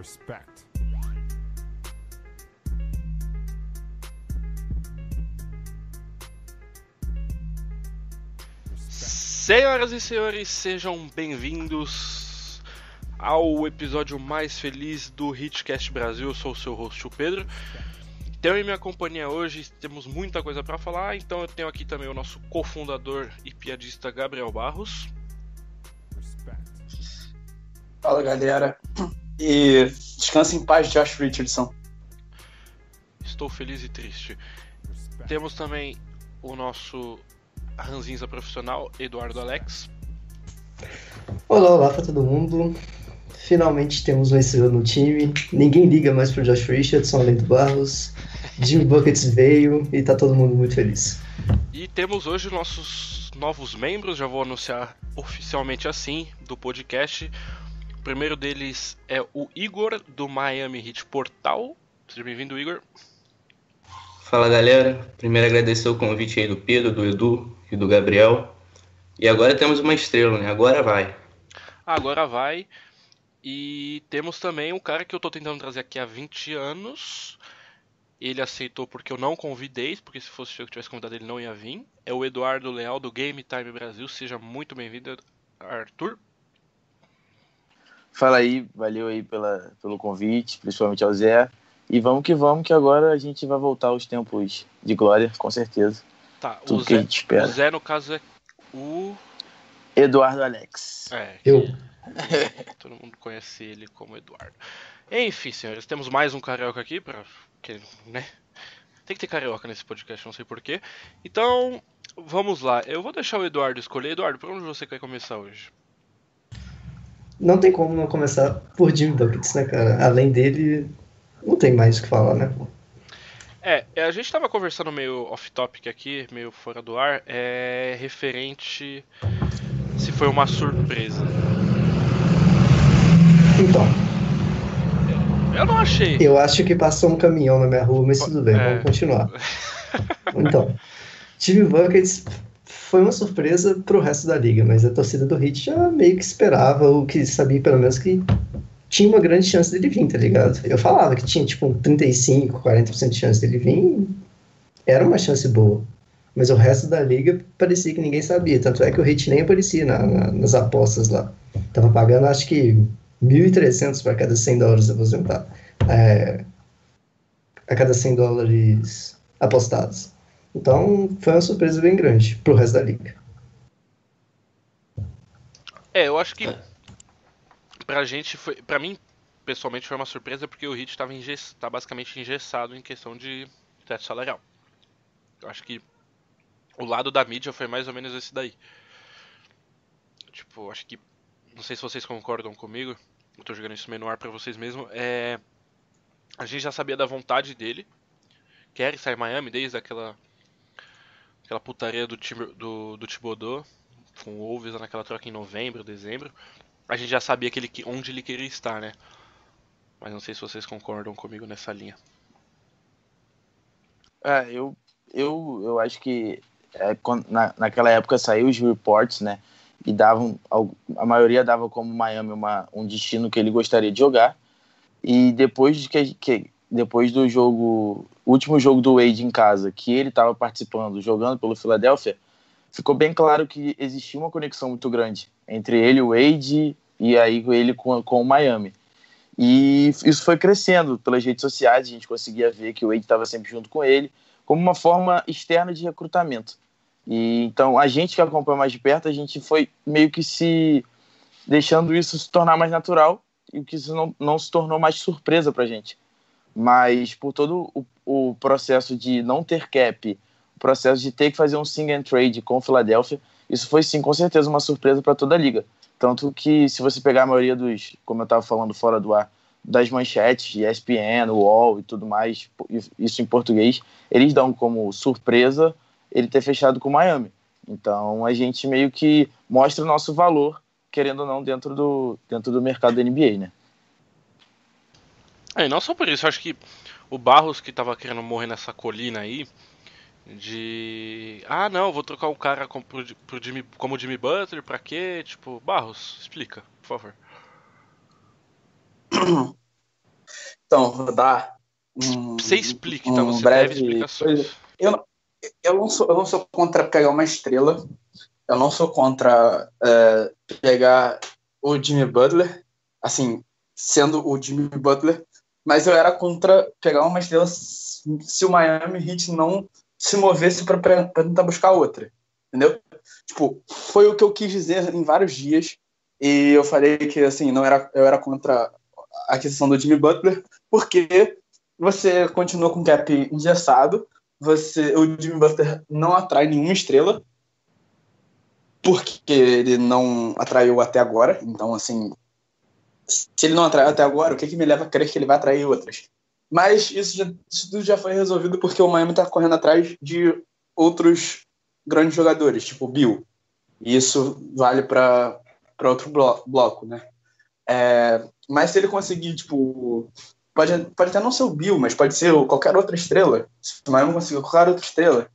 Respect. Senhoras e senhores, sejam bem-vindos ao episódio mais feliz do Hitcast Brasil. Eu sou o seu host, o Pedro. Tenho em minha companhia hoje, temos muita coisa para falar, então eu tenho aqui também o nosso cofundador e piadista Gabriel Barros. Respect. Fala galera. E descanse em paz, Josh Richardson. Estou feliz e triste. Temos também o nosso ranzinza profissional, Eduardo Alex. Olá, olá pra todo mundo. Finalmente temos um vencedor no time. Ninguém liga mais pro Josh Richardson além do Barros. Jimmy Buckets veio e tá todo mundo muito feliz. E temos hoje nossos novos membros, já vou anunciar oficialmente assim, do podcast. O primeiro deles é o Igor, do Miami Heat Portal. Seja bem-vindo, Igor. Fala galera, primeiro agradecer o convite aí do Pedro, do Edu e do Gabriel. E agora temos uma estrela, né? Agora vai. Agora vai. E temos também um cara que eu tô tentando trazer aqui há 20 anos. Ele aceitou porque eu não convidei, porque se fosse eu que tivesse convidado ele não ia vir. É o Eduardo Leal do Game Time Brasil. Seja muito bem-vindo, Arthur. Fala aí, valeu aí pela, pelo convite, principalmente ao Zé. E vamos que vamos, que agora a gente vai voltar aos tempos de glória, com certeza. Tá, o Tudo que a Zé, gente o espera. Zé no caso é o. Eduardo Alex. É, Eu. todo mundo conhece ele como Eduardo. Enfim, senhores, temos mais um carioca aqui para que, né? Tem que ter carioca nesse podcast, não sei porquê. Então, vamos lá. Eu vou deixar o Eduardo escolher. Eduardo, por onde você quer começar hoje? Não tem como não começar por Jimmy Buckets, né, cara? Além dele, não tem mais o que falar, né? pô? É, é, a gente tava conversando meio off-topic aqui, meio fora do ar, é referente se foi uma surpresa. Então, Eu não achei. eu acho que passou um caminhão na minha rua, mas tudo bem, É. vamos continuar. Então, Jimmy Buckets foi uma surpresa pro resto da liga, mas a torcida do Heat já meio que esperava, ou que sabia pelo menos que tinha uma grande chance dele vir, tá ligado? Eu falava que tinha tipo um 35, 40% de chance dele vir, era uma chance boa. Mas o resto da liga parecia que ninguém sabia, tanto é que o Heat nem aparecia na- na- nas apostas lá. Tava pagando acho que 1.300 para cada 100 dólares aposentado. É, a cada 100 dólares apostados. Então, foi uma surpresa bem grande pro resto da liga. É, eu acho que pra gente foi, pra mim pessoalmente foi uma surpresa porque o Heat tava, engess, tá basicamente engessado em questão de teto salarial. Eu acho que o lado da mídia foi mais ou menos esse daí. Tipo, acho que não sei se vocês concordam comigo. Eu tô jogando isso meio no ar pra vocês mesmo. É a gente já sabia da vontade dele. Quer sair Miami desde aquela aquela putaria do do do Thibodeau com o Wolves naquela troca em novembro, dezembro, a gente já sabia que ele, onde ele queria estar, né? Mas não sei se vocês concordam comigo nessa linha. É, eu, eu, eu acho que é, quando- na, naquela época saiu os reports, né? E davam, a maioria dava como Miami uma, um destino que ele gostaria de jogar. E depois de que, que depois do jogo, último jogo do Wade em casa, que ele estava participando, jogando pelo Philadelphia, ficou bem claro que existia uma conexão muito grande entre ele, o Wade, e aí ele com, com o Miami. E isso foi crescendo pelas redes sociais, a gente conseguia ver que o Wade estava sempre junto com ele, como uma forma externa de recrutamento. E então a gente que acompanha mais de perto, a gente foi meio que se deixando isso se tornar mais natural e que isso não, não se tornou mais surpresa pra gente. Mas por todo o, o processo de não ter cap, o processo de ter que fazer um sing and trade com o Philadelphia, isso foi sim com certeza uma surpresa para toda a liga. Tanto que se você pegar a maioria dos, como eu estava falando fora do ar, das manchetes, ESPN, UOL e tudo mais, isso em português, eles dão como surpresa ele ter fechado com Miami. Então a gente meio que mostra o nosso valor, querendo ou não, dentro do, dentro do mercado da NBA, né? É, e não só por isso, acho que o Barros que tava querendo morrer nessa colina aí, de. Ah, não, vou trocar um cara com, pro, pro Jimmy, como Jimmy Butler, pra quê? Tipo, Barros, explica, por favor. Então, vou dar um. Você explique, um tá? Você breve explicações. Eu, não- eu, não sou, eu não sou contra pegar uma estrela. Eu não sou contra é, pegar o Jimmy Butler, assim, sendo o Jimmy Butler, mas eu era contra pegar uma estrela se o Miami Heat não se movesse para tentar buscar outra. Entendeu? Tipo, foi o que eu quis dizer em vários dias. E eu falei que assim, não era, eu era contra a aquisição do Jimmy Butler, porque você continua com o cap engessado, você, o Jimmy Butler não atrai nenhuma estrela, porque ele não atraiu até agora. Então, assim, se ele não atraiu até agora, o que, que me leva a crer que ele vai atrair outras? Mas isso, já, isso tudo já foi resolvido porque o Miami está correndo atrás de outros grandes jogadores, tipo o Bill. E isso vale para outro blo bloco, né? É, mas se ele conseguir, tipo, pode, pode até não ser o Bill, mas pode ser qualquer outra estrela. Se o Miami conseguir qualquer outra estrela,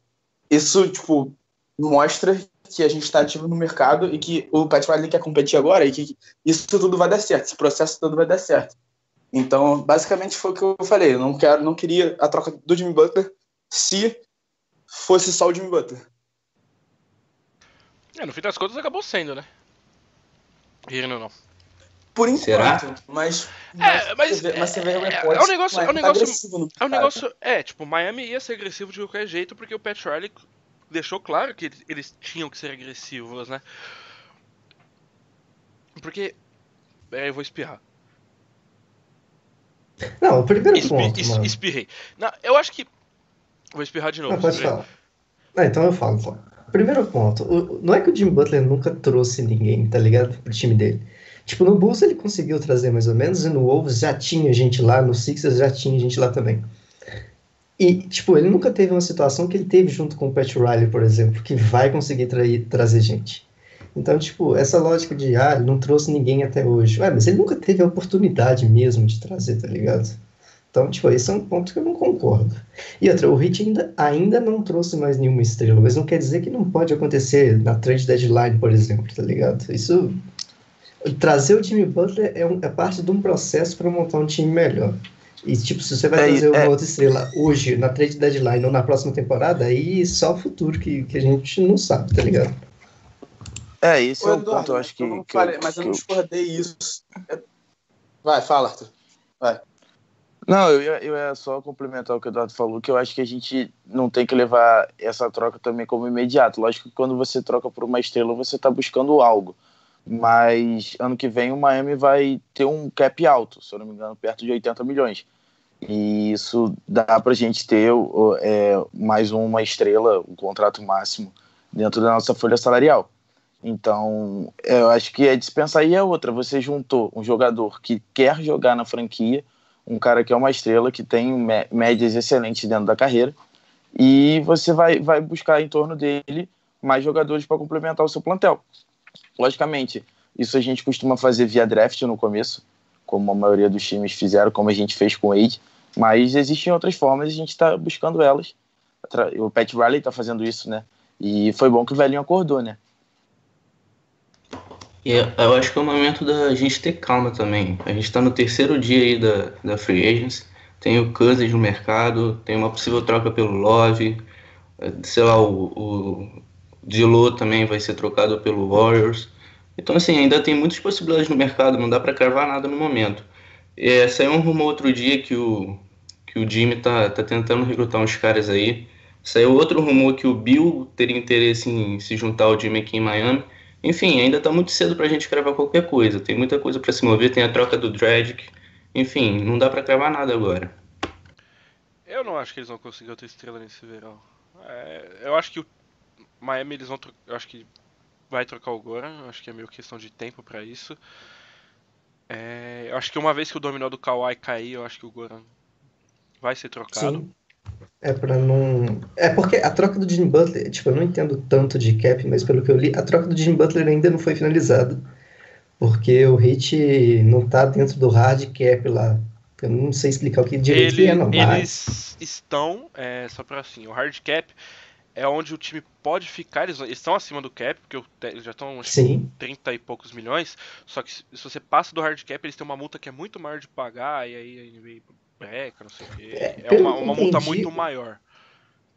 isso, tipo, mostra que a gente está ativo no mercado e que o Pat Riley quer competir agora e que isso tudo vai dar certo, esse processo todo vai dar certo. Então, basicamente foi o que eu falei. Eu não, quero, não queria a troca do Jimmy Butler se fosse só o Jimmy Butler. É, no fim das contas acabou sendo, né? Ou não. Por enquanto, Será? mas, É, mas você vê, mas você vê o é- repórter, é um negócio- é um tá negócio- É um negócio. É, tipo, Miami ia ser agressivo de qualquer jeito porque o Pat Riley deixou claro que eles, eles tinham que ser agressivos, né? Porque. Peraí, eu vou espirrar. Não, o primeiro Espi- ponto, es- mano. espirrei. Não, eu acho que. Vou espirrar de novo. Não, pode falar. Ah, então eu falo, então. Primeiro ponto, o- não é que o Jimmy Butler nunca trouxe ninguém, tá ligado? Pro time dele. Tipo, no Bulls ele conseguiu trazer mais ou menos, e no Wolves já tinha gente lá, no Sixers já tinha gente lá também. E, tipo, ele nunca teve uma situação que ele teve junto com o Pat Riley, por exemplo, que vai conseguir trair- trazer gente. Então, tipo, essa lógica de, ah, ele não trouxe ninguém até hoje. Ué, mas ele nunca teve a oportunidade mesmo de trazer, tá ligado? Então, tipo, esse é um ponto que eu não concordo. E outra, o Heat ainda, ainda não trouxe mais nenhuma estrela, mas não quer dizer que não pode acontecer na trade deadline, por exemplo, tá ligado? Isso. Trazer o Jimmy Butler é, um- é parte de um processo para montar um time melhor. E, tipo, se você vai É, trazer uma é. outra estrela hoje, na trade deadline ou na próxima temporada, aí só o futuro que, que a gente não sabe, tá ligado? É, Ô, é o ponto, eu acho que. eu que falei, mas eu não discordei isso. Vai, fala, Arthur. Não, eu ia, eu ia só complementar o que o Eduardo falou, que eu acho que a gente não tem que levar essa troca também como imediato. Lógico que quando você troca por uma estrela, você está buscando algo. Mas ano que vem o Miami vai ter um cap alto, se eu não me engano, perto de 80 milhões. E isso dá pra gente ter é, mais uma estrela, o contrato máximo, dentro da nossa folha salarial. Então, eu acho que é dispensar aí a outra. Você juntou um jogador que quer jogar na franquia, um cara que é uma estrela, que tem mé- médias excelentes dentro da carreira, e você vai, vai buscar em torno dele mais jogadores para complementar o seu plantel. Logicamente, isso a gente costuma fazer via draft no começo, como a maioria dos times fizeram, como a gente fez com o Wade, mas existem outras formas e a gente está buscando elas. O Pat Riley está fazendo isso, né? E foi bom que o velhinho acordou, né? Eu acho que é o momento da gente ter calma também. A gente está no terceiro dia aí da, da Free Agents. Tem o Cousins no mercado, tem uma possível troca pelo Love. eh, Sei lá, o, o também vai ser trocado pelo Warriors. Então, assim, ainda tem muitas possibilidades no mercado, não dá para cravar nada no momento. É, saiu um rumor outro dia que o, que o Jimmy tá, tá tentando recrutar uns caras aí. Saiu outro rumor que o Bill teria interesse em se juntar ao Jimmy aqui em Miami. Enfim, ainda tá muito cedo pra gente cravar qualquer coisa. Tem muita coisa pra se mover, tem a troca do Dragic. Enfim, não dá pra cravar nada agora. Eu não acho que eles vão conseguir outra estrela nesse verão. É, eu acho que o Miami eles vão eu acho que vai trocar o Goran, acho que é meio questão de tempo pra isso. É, eu acho que uma vez que o dominó do Kawhi cair, eu acho que o Goran vai ser trocado. Sim. É pra não. É porque a troca do Jimmy Butler, tipo, eu não entendo tanto de cap, mas pelo que eu li, a troca do Jimmy Butler ainda não foi finalizada. Porque o Hit não tá dentro do hard cap lá. Eu não sei explicar o que direito que Ele- é, não. Mas... eles estão, é, só pra assim, o hard cap é onde o time pode ficar, eles, eles estão acima do cap, porque o eles já estão acho Sim, 30 e poucos milhões, só que se você passa do hard cap, eles têm uma multa que é muito maior de pagar, e aí a NBA breca, não sei o quê. É, É, uma, uma multa muito maior.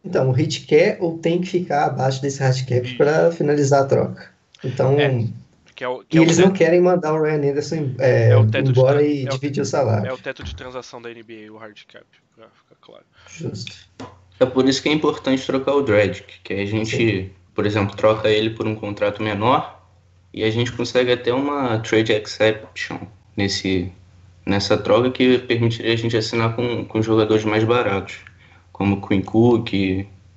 Então, o Hit quer ou tem que ficar abaixo desse hard cap para finalizar a troca. Então, É, Que é o, que e é o eles teto, não querem mandar o Ryan Anderson é, É o embora e é o- dividir o salário. é o teto de transação da NBA, o hard cap, pra ficar claro. Justo. É por isso que é importante trocar o Dredd, que a gente, por exemplo, troca ele por um contrato menor e a gente consegue até uma trade exception nesse, nessa troca que permitiria a gente assinar com, com jogadores mais baratos, como Quinn Cook,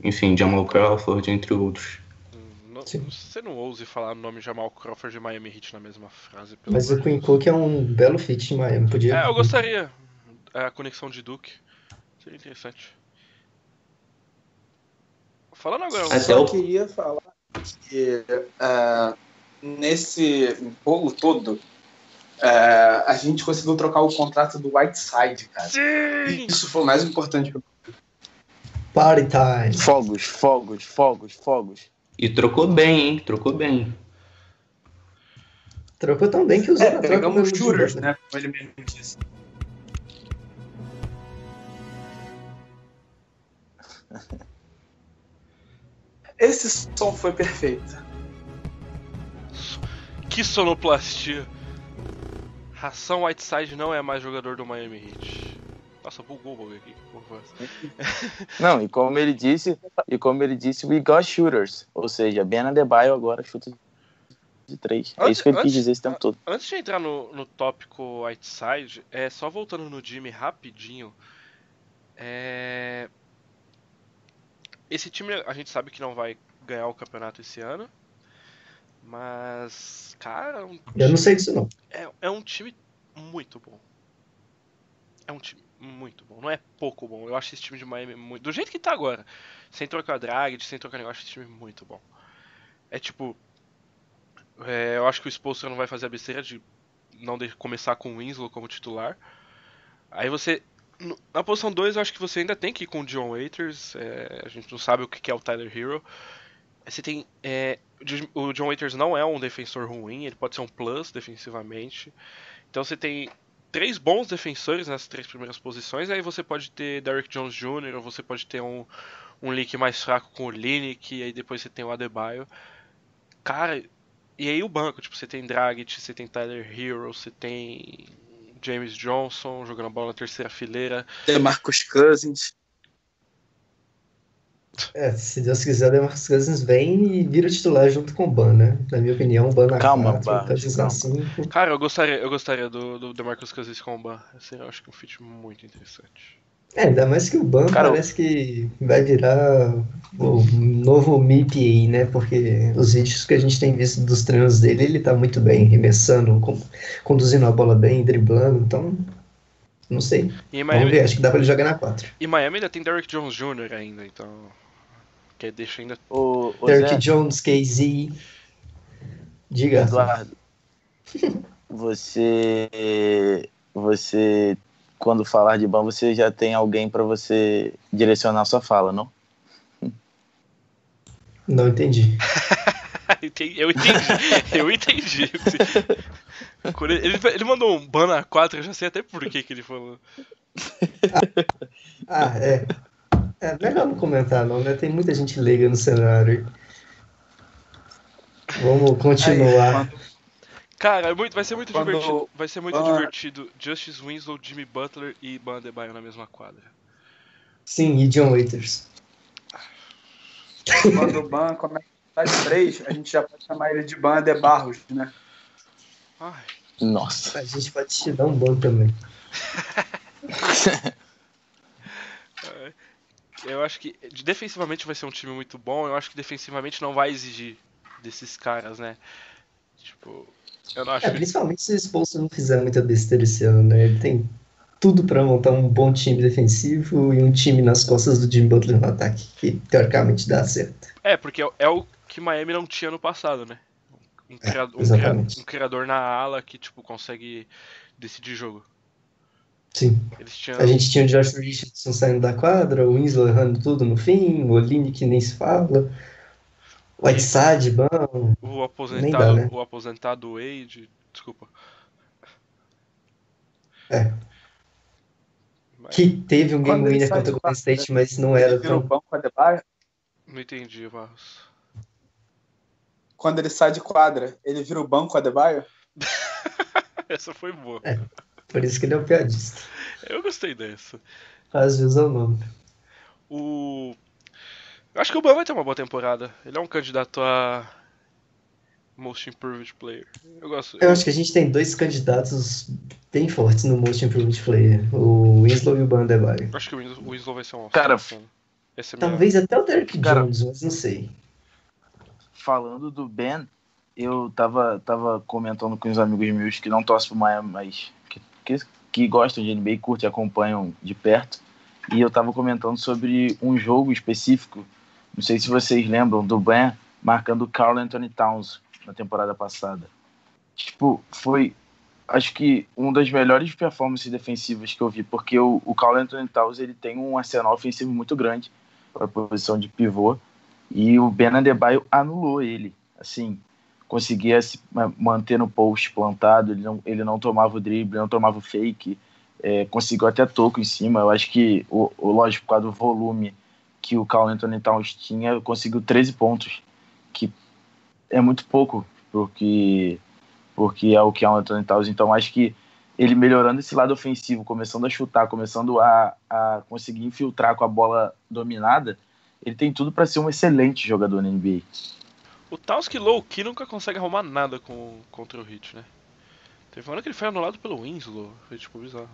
enfim, Jamal Crawford, entre outros. Hum, Sim. você não ouse falar o nome Jamal Crawford e Miami Heat na mesma frase. Pelo Mas o Queen Cook é um belo fit em Miami. Podia... É, eu gostaria. A conexão de Duke. Seria interessante. Falando agora. Até Só queria falar que ah, nesse bolo todo ah, a gente conseguiu trocar o contrato do Whiteside, cara. Sim! Isso foi o mais importante. Party time. Fogos, fogos, fogos, fogos. E trocou bem, hein? Trocou bem. Trocou tão bem que É, na troca pegamos shooters, né? Como ele mesmo disse. Esse som foi perfeito. Que sonoplastia! Ração Whiteside não é mais jogador do Miami Heat. Nossa, bugou o bagulho aqui. Não, e como ele disse, e como ele disse, we got shooters. Ou seja, Ben Adebayo agora chuta de três. É Antes- isso que ele antes- quis dizer esse tempo todo. Antes de entrar no, no tópico Whiteside, é só voltando no Jimmy rapidinho. É... Esse time a gente sabe que não vai ganhar o campeonato esse ano. Mas, cara, é um Eu não sei disso não. é, é um time muito bom. É um time muito bom. Não é pouco bom. Eu acho esse time de Miami muito. Do jeito que tá agora. Sem trocar drag, sem trocar negócio, eu acho esse time muito bom. É tipo. é, eu acho que o Spolstra não vai fazer a besteira de não de- começar com o Winslow como titular. Aí você. Na posição 2, eu acho que você ainda tem que ir com o John Waiters. é, a gente não sabe o que é o Tyler Hero. Você tem. é, o Jo- o John Waiters não é um defensor ruim, ele pode ser um plus defensivamente. Então você tem três bons defensores nas três primeiras posições, aí você pode ter Derrick Jones Jr., ou você pode ter um, um link mais fraco com o Linick, e aí depois você tem o Adebayo. Cara, e aí o banco, tipo, você tem Dragic, você tem Tyler Hero, você tem James Johnson jogando bola na terceira fileira. Tem Marcus Cousins. É, se Deus quiser, o DeMarcus Cousins vem e vira titular junto com o Ban, né? Na minha opinião, o Ban na Calma, 4, Barros, Cousins na calma. 5. Cara, eu gostaria, eu gostaria do, do DeMarcus Cousins com o Ban. Esse eu acho que é um fit muito interessante. É, ainda mais que o Ban Cara, parece que vai virar o novo MIP aí, né? Porque os vídeos que a gente tem visto dos treinos dele, ele tá muito bem, remessando, com- conduzindo a bola bem, driblando, então. Não sei. E em Vamos Miami, ver, acho que dá pra ele jogar na 4. e Miami ainda tem Derrick Jones Jr. ainda, então. Que deixa ainda. O, o Derrick Zé, Jones, KZ. Diga. Eduardo, você, você, quando falar de ban, você já tem alguém para você direcionar sua fala, não? Não entendi. Eu entendi, eu entendi. Ele, ele- ele mandou um ban na 4, eu já sei até por que, que ele falou. Ah, é. É melhor não comentar, não, né? Tem muita gente leiga no cenário. Vamos continuar. Aí, Cara, é muito, vai ser muito Quando- divertido. Vai ser muito Ah. divertido Justice Winslow, Jimmy Butler e Ban Adebayo na mesma quadra. Sim, e John Waiters. quando o Ban começa a de três, a gente já pode chamar ele de Ban de Barros, né? Ai, Nossa. A gente pode te dar um ban também. eu acho que defensivamente vai ser um time muito bom. Eu acho que defensivamente não vai exigir desses caras, né? Tipo, eu não acho É, principalmente se o Spolster não fizer muita besteira esse ano, né? Ele tem tudo pra montar um bom time defensivo e um time nas costas do Jimmy Butler no ataque, que teoricamente dá certo. É, porque é o que Miami não tinha no passado, né? Um, criador, um, exatamente. cria- um criador na ala que, tipo, consegue decidir jogo. Sim. Tinham. A gente tinha o Josh Richardson saindo da quadra, o Winslow errando tudo no fim, o Oline que nem se fala, Whiteside, bom. O aposentado, dá, né? o aposentado Wade, desculpa. É. Que teve um game winner contra o Golden State, mas não Ele era o tão. banco Adebayo. Não entendi, Barros. Quando ele sai de quadra, ele vira o banco Adebayo. Essa foi boa. Por isso que ele é um piadista. Eu gostei dessa. Faz jus ao nome. O. Eu acho que o Ban vai ter uma boa temporada. Ele é um candidato a. Most Improved Player. Eu gosto. Eu acho que a gente tem dois candidatos bem fortes no Most Improved Player: o Winslow e o Bandebaio. eu acho que o Winslow, vai ser um Cara, é Talvez até o Derrick Cara- Jones, mas não sei. Falando do Ben, eu tava, tava comentando com os amigos meus que não torcem pro Miami, mas que, que, que gostam de NBA, curtem e acompanham de perto. E eu tava comentando sobre um jogo específico, não sei se vocês lembram, do Ben marcando o Carl Anthony Towns na temporada passada. Tipo, foi acho que uma das melhores performances defensivas que eu vi, porque o, o Carl Anthony Towns ele tem um arsenal ofensivo muito grande para a posição de pivô e o Ben Adebayo anulou ele. Assim, conseguia se ma- manter no post plantado, ele não, ele não tomava o drible, não tomava o fake, é, conseguiu até toco em cima. Eu acho que, o, o lógico, por causa do volume que o Carl Anthony Towns tinha, conseguiu 13 pontos, que é muito pouco porque, porque é o Carl Anthony Towns. Então, acho que ele melhorando esse lado ofensivo, começando a chutar, começando a, a conseguir infiltrar com a bola dominada, ele tem tudo para ser um excelente jogador na NBA. O Towns que low key nunca consegue arrumar nada com, contra o Hit, né? Teve uma hora que ele foi anulado pelo Winslow. Foi tipo bizarro.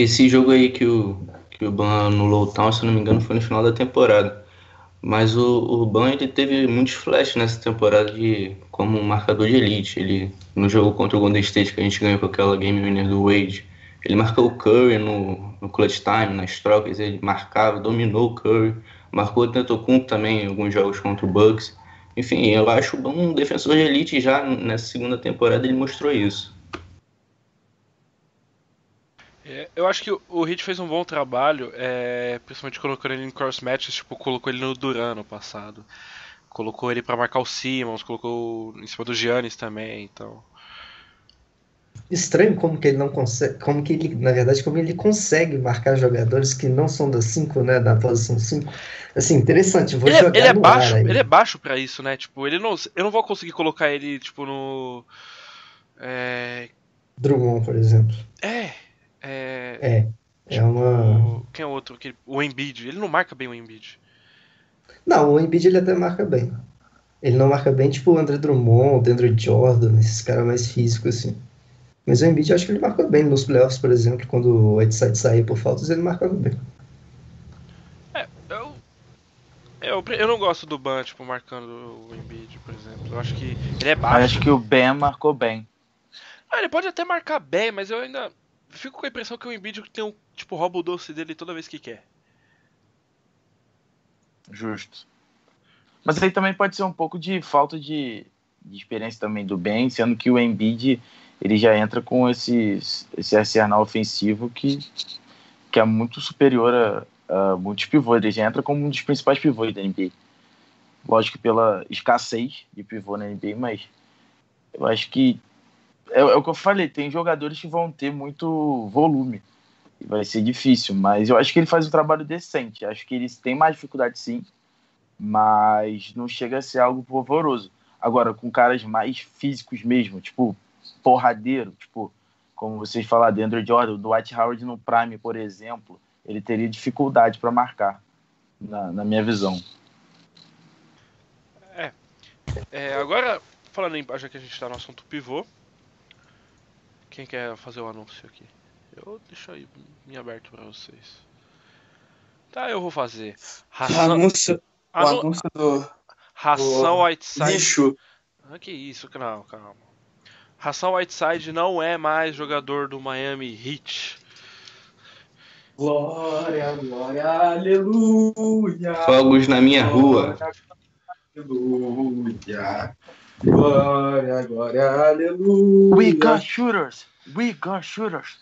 Esse jogo aí que o, que o Ban anulou o Town, se não me engano, foi no final da temporada. Mas o, o Ban ele teve muitos flashes nessa temporada de, como um marcador de elite. Ele, no jogo contra o Golden State que a gente ganhou com aquela game winner do Wade, ele marcou o Curry no, no clutch time, nas trocas, ele marcava, dominou o Curry, marcou o Antetokounmpo também em alguns jogos contra o Bucks. Enfim, eu acho o Ban um defensor de elite já nessa segunda temporada ele mostrou isso. É, eu acho que o- Hit fez um bom trabalho, é, principalmente colocando ele em cross matches, tipo, colocou ele no Duran no passado. Colocou ele pra marcar o Simmons, colocou em cima do Giannis também, então. Estranho como que ele não consegue, como que ele, na verdade, como ele consegue marcar jogadores que não são da 5, né, da posição 5. Assim, interessante, vou Ele é, jogar ele é baixo, ele é baixo pra isso, né? Tipo, ele não, eu não vou conseguir colocar ele tipo no é, Drummond, por exemplo. é, é, É, é uma... o- quem é o outro? O Embiid, ele não marca bem o Embiid. Não, o Embiid ele até marca bem. Ele não marca bem, tipo o André Drummond, o Andrew Jordan, esses caras mais físicos, assim. Mas o Embiid eu acho que ele marca bem nos playoffs, por exemplo, quando o Whiteside saía por faltas, ele marcava bem. Eu, eu, eu não gosto do Ban, tipo, marcando o Embiid, por exemplo. Eu acho que ele é baixo. acho que o Ben marcou bem. Ah, ele pode até marcar bem, mas eu ainda fico com a impressão que o Embiid tem um, tipo, rouba o doce dele toda vez que quer. Justo. Mas aí também pode ser um pouco de falta de, de experiência também do Ben, sendo que o Embiid ele já entra com esse, esse arsenal ofensivo que, que é muito superior a, a muitos pivôs. Ele já entra como um dos principais pivôs da NBA. Lógico pela escassez de pivô na NBA, mas eu acho que é, é o que eu falei, tem jogadores que vão ter muito volume. E vai ser difícil, mas eu acho que ele faz um trabalho decente. Acho que eles têm mais dificuldade sim, mas não chega a ser algo pavoroso. Agora, com caras mais físicos mesmo, tipo, porradeiro, tipo, como vocês falaram, Andrew Jordan, o Dwight Howard no Prime, por exemplo, ele teria dificuldade para marcar, na, na minha visão. É, agora, falando em. Já que a gente tá no assunto pivô. Quem quer fazer o anúncio aqui? Eu deixo aí em aberto pra vocês. Tá, eu vou fazer. Ração, anúncio, o anúncio do ração do Whiteside. lixo. Ah, que isso, não, calma. Ração Whiteside não é mais jogador do Miami Heat. Glória, glória, aleluia. Fogos na minha rua. Aleluia. Glória, glória, aleluia. We got shooters! We got shooters!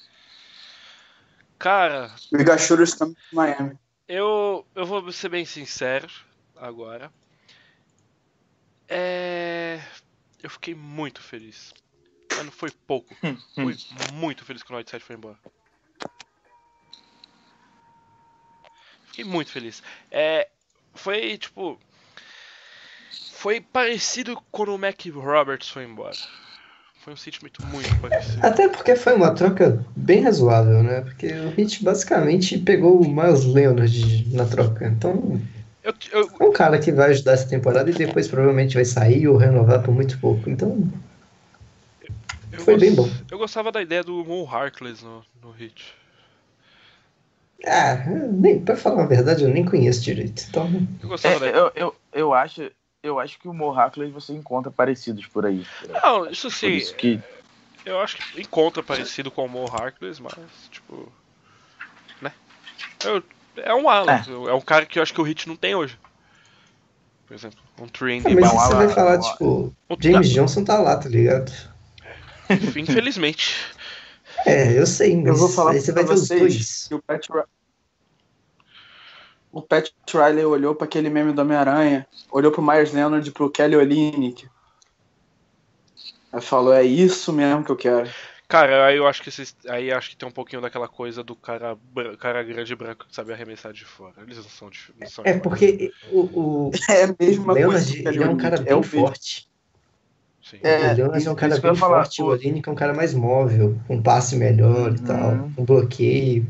Cara, We got shooters coming to Miami. eu, eu vou ser bem sincero agora. É. Eu fiquei muito feliz. Mano, foi pouco. Fui muito feliz quando o Whiteside foi embora. Fiquei muito feliz. É, foi tipo. Foi parecido quando o Mac Roberts foi embora. Foi um sentimento muito parecido. Até porque foi uma troca bem razoável, né? Porque o Hit basicamente pegou o Miles Leonard na troca. Então, Eu, eu, é um cara que vai ajudar essa temporada e depois provavelmente vai sair ou renovar por muito pouco. Então, eu Foi gos- bem bom. Eu gostava da ideia do Mo Harkless no, no Hit. ah, nem, pra falar a verdade, eu nem conheço direito. Então, Eu gostava É, da eu, eu, eu acho. Eu acho que o Mo Harkless você encontra parecidos por aí. Não, isso sim. isso que. Eu acho que encontra parecido com o Mo Harkless, mas, tipo. Né? Eu- é um Alan. É. um cara que eu acho que o Hit não tem hoje. Por exemplo, um Trend. Ah, mas você Alan- vai falar, tipo, James Johnson tá lá, tá ligado? Infelizmente. É, eu sei, mas Eu vou falar aí você vai ter os dois. que o Pat, o Pat Riley olhou pra aquele meme do Homem-Aranha, olhou pro Myers Leonard e pro Kelly Olynyk. Aí falou, é isso mesmo que eu quero. Cara, aí eu acho que esses, aí acho que tem um pouquinho daquela coisa do cara, cara grande e branco que sabe arremessar de fora. Eles não são de, não são É porque o, o É a mesma coisa. Leonard, o ele é um cara é bem o forte. Sim. É, o Leonard é um cara bem falar. forte, o O- Olinick é um cara mais móvel, com um passe melhor e Uhum. tal, um bloqueio.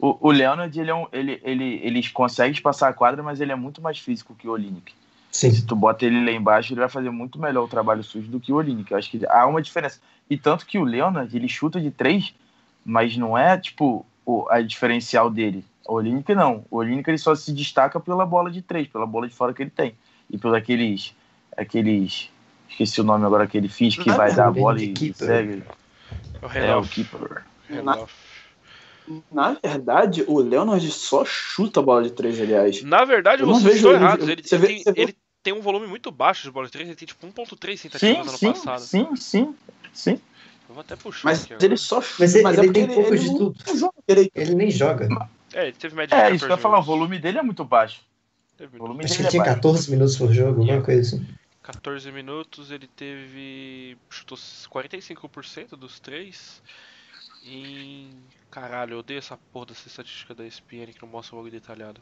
O, o Leonard, ele, é um, ele, ele, ele consegue passar a quadra, mas ele é muito mais físico que o Olinick. Sim. Se tu bota ele lá embaixo, ele vai fazer muito melhor o trabalho sujo do que o Olinick. Eu acho que há uma diferença. E tanto que o Leonard, ele chuta de três, mas não é, tipo, o, a diferencial dele. O Olinick não. O Olinick, ele só se destaca pela bola de três, pela bola de fora que ele tem. E pelos aqueles... aqueles esqueci o nome agora, aquele fish que Não é vai dar a bola e, segue. O É, o keeper. Randolph. Na verdade, o Leonard só chuta a bola de três, aliás. Na verdade, Eu vocês vejo estão ele- errados. Ele, você ele vê- tem, você vê- ele tem um volume muito baixo de bola de 3, ele tem tipo 1.3 Sim, tentativas ano sim, passado. sim, sim, sim. Eu vou até puxar Mas aqui ele só chuta. Mas ele- é ele porque tem pouco de não- tudo. não joga direito. Ele nem joga. É, ele teve média É, de isso que eu ia 14 falar, o volume dele é muito baixo. Muito. volume Acho que ele é tinha baixo. 14 minutos por jogo, alguma coisa assim. 14 minutos, ele teve. chutou 45% dos três. Em. Caralho, eu odeio essa porra dessa estatística da ESPN que não mostra o bagulho detalhado.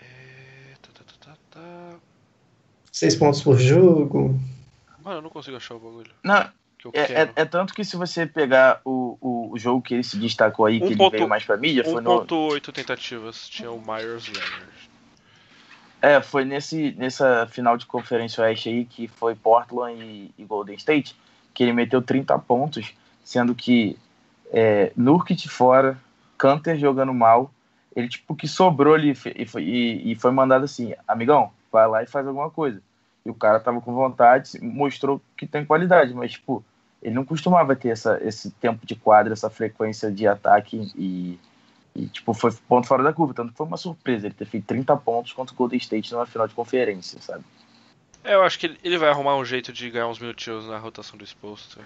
É. Tá, tá, tá, tá, tá. 6 pontos por jogo. Mano, eu não consigo achar o bagulho Não, que é, é, é tanto que se você pegar o, o, o jogo que ele se destacou aí, que Um ele veio mais pra mídia, foi no. 1.8 tentativas tinha o Myers Leonard. É, foi nesse, nessa final de conferência oeste aí, que foi Portland e, e Golden State, que ele meteu 30 pontos, sendo que é, Nurkic fora, Canter jogando mal, ele tipo que sobrou ali e foi, e, e foi mandado assim, amigão, vai lá e faz alguma coisa. E o cara tava com vontade, mostrou que tem qualidade, mas tipo, ele não costumava ter essa, esse tempo de quadra, essa frequência de ataque e, e, tipo, foi ponto fora da curva. Tanto que foi uma surpresa ele ter feito 30 pontos contra o Golden State numa final de conferência, sabe? É, eu acho que ele- vai arrumar um jeito de ganhar uns minutinhos na rotação do exposto.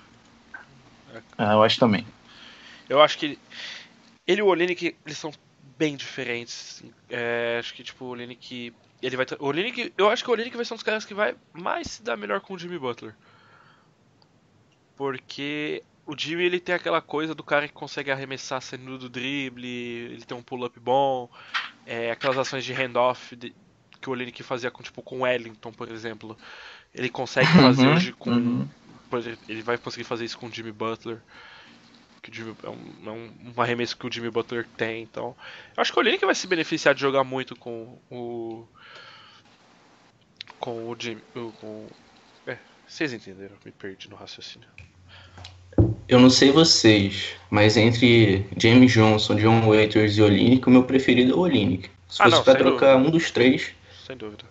Ah, eu acho também. Eu acho que ele, ele e o Olenek, eles são bem diferentes. É, acho que tipo o Olenek, ele vai, o Olenek, eu acho que o Olenek vai ser um dos caras que vai mais se dar melhor com o Jimmy Butler. Porque o Jimmy ele tem aquela coisa do cara que consegue arremessar saindo do drible, ele tem um pull-up bom, é, aquelas ações de handoff de- que o Olenek fazia com tipo com o Wellington, por exemplo. Ele consegue fazer Uhum, hoje com uhum. ele vai conseguir fazer isso com o Jimmy Butler. Que Jimmy, é, um, é um, um arremesso que o Jimmy Butler tem. Então, eu acho que o Olenek vai se beneficiar de jogar muito com o. Com o Jimmy. Com, é, vocês entenderam, me perdi no raciocínio. Eu não sei vocês, mas entre James Johnson, John Waiters e Olinick, o meu preferido é o Olinick. Se Ah, fosse sem trocar um dos três, Sem dúvida.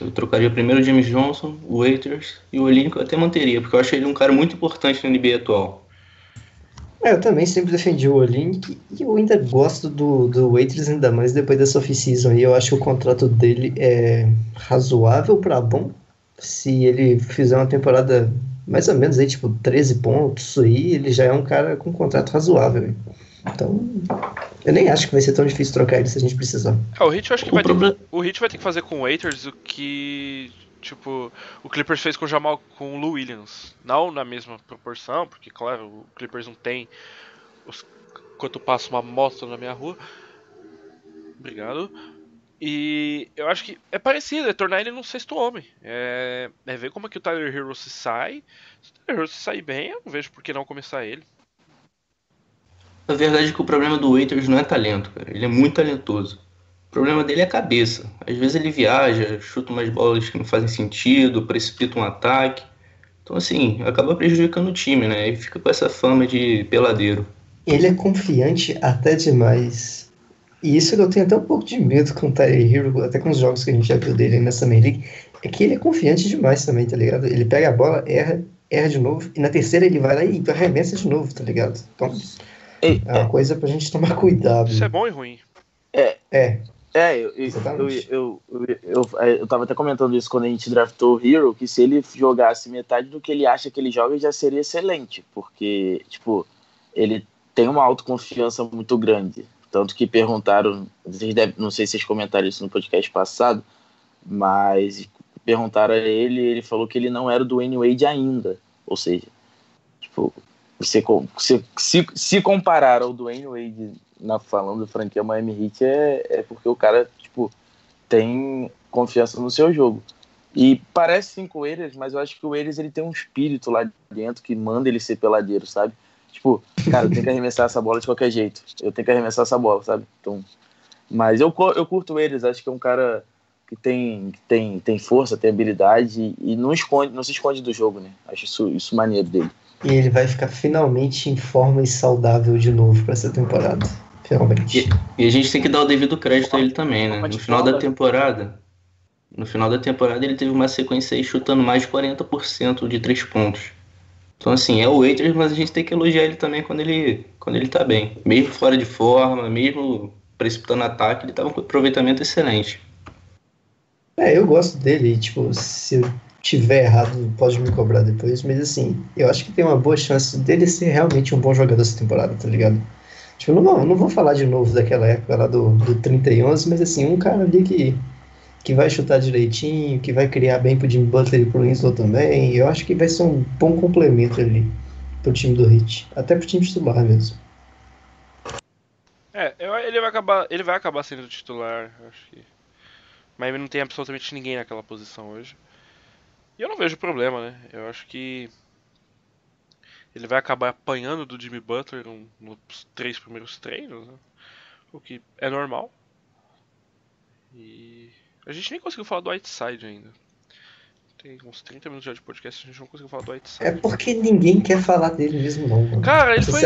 eu trocaria primeiro o James Johnson, o Waiters e o Olinick eu até manteria, porque eu acho ele um cara muito importante na NBA atual. É, eu também sempre defendi o Olinick e eu ainda gosto do, do Waitress, ainda mais depois dessa off-season aí. Eu acho que o contrato dele é razoável pra bom. Se ele fizer uma temporada mais ou menos aí, tipo, 13 pontos aí, ele já é um cara com um contrato razoável. Então, eu nem acho que vai ser tão difícil trocar ele se a gente precisar. É, o Hit eu acho que O vai ter, problema- o Hit vai ter que fazer com o Waiters o que Tipo, o Clippers fez com o Jamal com o Lou Williams. Não na mesma proporção, porque claro, o Clippers não tem os, quanto passa uma moto na minha rua. Obrigado. E eu acho que é parecido, é tornar ele num sexto homem. É, é ver como é que o Tyler Hero se sai. Se o Tyler Hero se sair bem, eu não vejo por que não começar ele. A verdade é que o problema do Waiters não é talento, cara. Ele é muito talentoso. O problema dele é a cabeça. Às vezes ele viaja, chuta umas bolas que não fazem sentido, precipita um ataque. Então, assim, acaba prejudicando o time, né? E fica com essa fama de peladeiro. Ele é confiante até demais. E isso eu tenho até um pouco de medo com o Tyler Hero, até com os jogos que a gente já viu dele nessa Summer League, é que ele é confiante demais também, tá ligado? Ele pega a bola, erra, erra de novo, e na terceira ele vai lá e arremessa de novo, tá ligado? Então, é uma coisa pra gente tomar cuidado. Isso é bom e ruim. É. É. É, eu, eu, eu, eu, tava até comentando isso quando a gente draftou o Hero, que se ele jogasse metade do que ele acha que ele joga, já seria excelente, porque, tipo, ele tem uma autoconfiança muito grande. Tanto que perguntaram, vocês devem, não sei se vocês comentaram isso no podcast passado, mas perguntaram a ele, ele falou que ele não era do Dwayne Wade ainda. Ou seja, tipo, se, se, se, se comparar ao Dwayne Wade na, falando do franquia Miami Heat é, é porque o cara, tipo, tem confiança no seu jogo. E parece sim com o Eires, mas eu acho que o Eires ele tem um espírito lá dentro que manda ele ser peladeiro, sabe? Tipo, cara, eu tenho que arremessar essa bola de qualquer jeito. Eu tenho que arremessar essa bola, sabe? Então, mas eu, eu curto o acho que é um cara que tem, tem, tem força, tem habilidade e não, esconde, não se esconde do jogo, né? Acho isso, isso maneiro dele. E ele vai ficar finalmente em forma e saudável de novo para essa temporada. Finalmente. E, e, a gente tem que dar o devido crédito a ele também, né? No final da temporada. No final da temporada ele teve uma sequência aí chutando mais de 40% de três pontos. Então assim, é o Waiters, mas a gente tem que elogiar ele também quando ele, quando ele tá bem. Mesmo fora de forma, mesmo precipitando ataque, ele tava com um aproveitamento excelente. É, eu gosto dele, tipo, se eu tiver errado, pode me cobrar depois, mas assim, eu acho que tem uma boa chance dele ser realmente um bom jogador essa temporada, tá ligado? Tipo, não não vou falar de novo daquela época lá do, do 30 e 11, mas assim, um cara ali que, que vai chutar direitinho, que vai criar bem pro Jimmy Butler e pro Winslow também, eu acho que vai ser um bom complemento ali pro time do Heat, até pro time titular mesmo. É, ele vai acabar, ele vai acabar sendo titular, acho que Miami não tem absolutamente ninguém naquela posição hoje. E eu não vejo problema, né? Eu acho que ele vai acabar apanhando do Jimmy Butler nos três primeiros treinos, né? o que é normal. E a gente nem conseguiu falar do Whiteside ainda. Tem uns 30 minutos já de podcast, a gente não conseguiu falar do Whiteside. É porque ninguém quer falar dele mesmo, não. Cara, ele foi.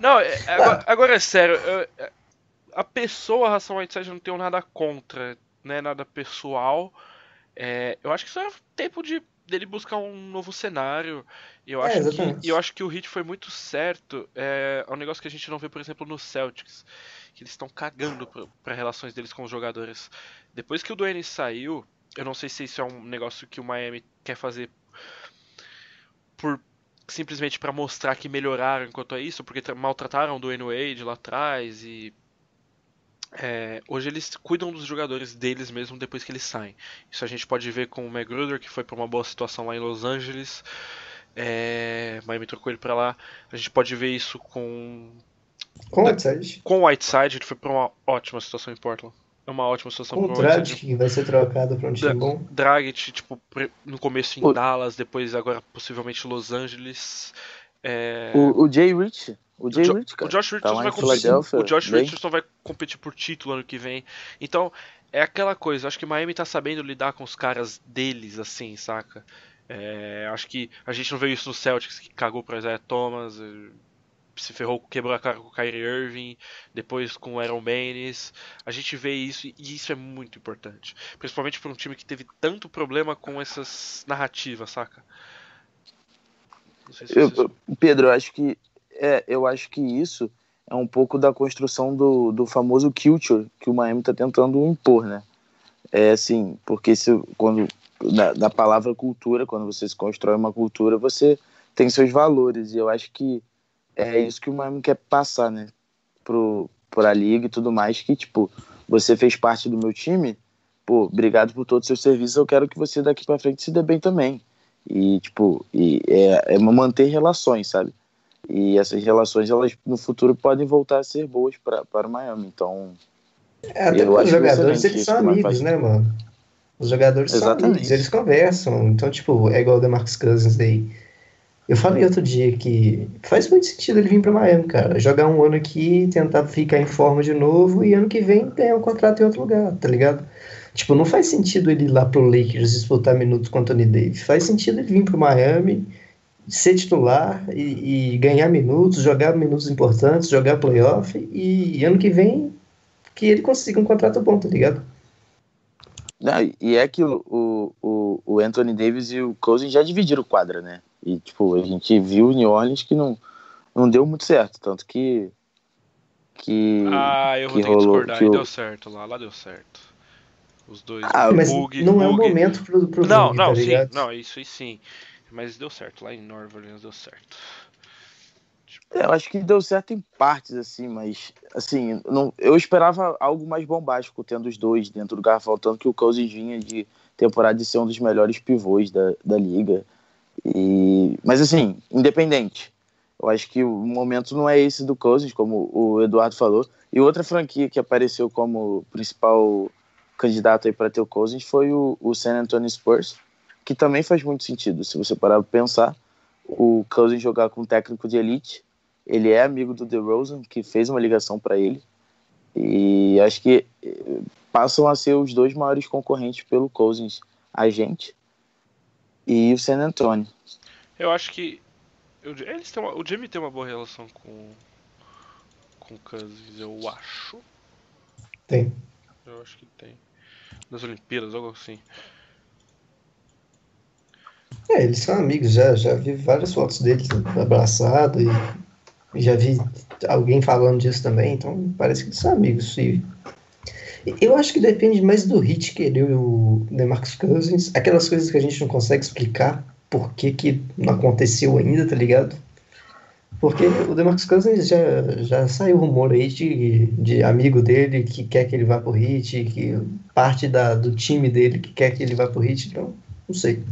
Não, é, agora, agora, é sério. Eu, a pessoa, a ração Whiteside, eu não tenho nada contra não é nada pessoal. É, eu acho que isso é tempo de dele buscar um novo cenário. E eu, é, acho que, eu acho que o hit foi muito certo. É, é um negócio que a gente não vê, por exemplo, no Celtics. Que eles estão cagando para relações deles com os jogadores. Depois que o Duane saiu, eu não sei se isso é um negócio que o Miami quer fazer por simplesmente para mostrar que melhoraram enquanto é isso, porque maltrataram o Dwayne Wade lá atrás e é, hoje eles cuidam dos jogadores deles mesmo depois que eles saem. Isso a gente pode ver com o Magruder, que foi para uma boa situação lá em Los Angeles. É, Miami trocou ele para lá. A gente pode ver isso com. Com o Whiteside. Com o Whiteside, ele foi para uma ótima situação em Portland. É uma ótima situação com o Dragic, que vai ser trocado para um time bom. Dragic, tipo, no começo em o... Dallas, depois agora possivelmente Los Angeles. É... O, o Jay Rich o, Jay Rich, o Josh Richardson tá vai competir. O Josh. Richardson vai competir por título ano que vem. Então, é aquela coisa, acho que Miami tá sabendo lidar com os caras deles, assim, saca? É, acho que a gente não viu isso no Celtics, que cagou pra Isaiah Thomas, eh, se ferrou, quebrou a cara com o Kyrie Irving, depois com o Aaron Baines. A gente vê isso e isso é muito importante. Principalmente para um time que teve tanto problema com essas narrativas, saca? Se eu, Pedro, acho que é, eu acho que isso é um pouco da construção do, do famoso culture que o Miami está tentando impor, né? É assim, porque se, quando da, da, palavra cultura, quando você se constrói uma cultura, você tem seus valores e eu acho que é isso que o Miami quer passar, né? Pro, por a liga e tudo mais, que tipo, você fez parte do meu time, pô, obrigado por todos os seus serviços, eu quero que você daqui para frente se dê bem também. E, tipo, e é, é manter relações, sabe? E essas relações, elas no futuro podem voltar a ser boas para o Miami. Então, É, até Eu os jogadores, eles são amigos, né, mano? Os jogadores são Exatamente. amigos, eles conversam. Então, tipo, é igual o DeMarcus Cousins aí. Eu falei outro dia que faz muito sentido ele vir pra Miami, cara. Jogar um ano aqui, tentar ficar em forma de novo e ano que vem ganhar um contrato em outro lugar, tá ligado? Tipo, não faz sentido ele ir lá pro Lakers disputar minutos com o Anthony Davis. Faz sentido ele vir pro Miami, ser titular e, e ganhar minutos, jogar minutos importantes, jogar playoff e, e ano que vem que ele consiga um contrato bom, tá ligado? Não, e é que o, o, o- Anthony Davis e o Cousins já dividiram quadra, né? E, tipo, a gente viu o New Orleans que não, não deu muito certo. Tanto que. que Ah, eu vou que ter que rolou- discordar. que deu certo lá, lá deu certo. Os dois. Ah, Mas Bug, não é o Bug. momento pro, pro Não, Bug, não, tá sim. Não, isso aí sim. Mas deu certo. Lá em Nova Orleans deu certo. É, eu acho que deu certo em partes, assim, mas, assim, não, eu esperava algo mais bombástico tendo os dois dentro do garrafão, tanto que o Cousins vinha de temporada de ser um dos melhores pivôs da, da liga. E, mas, assim, independente. Eu acho que o momento não é esse do Cousins, como o Eduardo falou. E outra franquia que apareceu como principal candidato aí para ter o Cousins foi o, o San Antonio Spurs, que também faz muito sentido. Se você parar para pensar, o Cousins jogar com um técnico de elite, ele é amigo do DeRozan, que fez uma ligação para ele. E acho que eh, passam a ser os dois maiores concorrentes pelo Cousins, a gente e o San Antonio. Eu acho que. eu- eles têm uma- o Jimmy tem uma boa relação com. Com o Cousins, eu acho. Tem. Eu acho que tem. Nas Olimpíadas, algo assim. É, eles são amigos, já, já vi várias fotos deles abraçados e já vi alguém falando disso também, então parece que eles são amigos. E eu acho que depende mais do hit querer o DeMarcus Cousins, aquelas coisas que a gente não consegue explicar por que, que não aconteceu ainda, tá ligado? Porque o DeMarcus Cousins já, já saiu rumor aí de, de amigo dele que quer que ele vá pro hit, que parte da, do time dele que quer que ele vá pro hit, então não sei.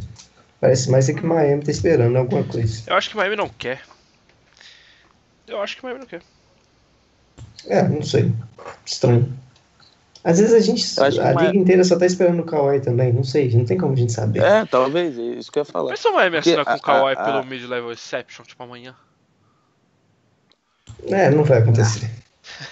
Parece mais é que Miami tá esperando alguma coisa. Eu acho que Miami não quer. Eu acho que Miami não quer. É, não sei. Estranho. Às vezes a gente. A liga Miami- inteira só tá esperando o Kawhi também. Não sei, não tem como a gente saber. É, talvez, é isso que eu ia falar. Mas se o Miami assinar com a- o Kawhi a- a- pelo mid-level exception, tipo amanhã. É, não vai acontecer.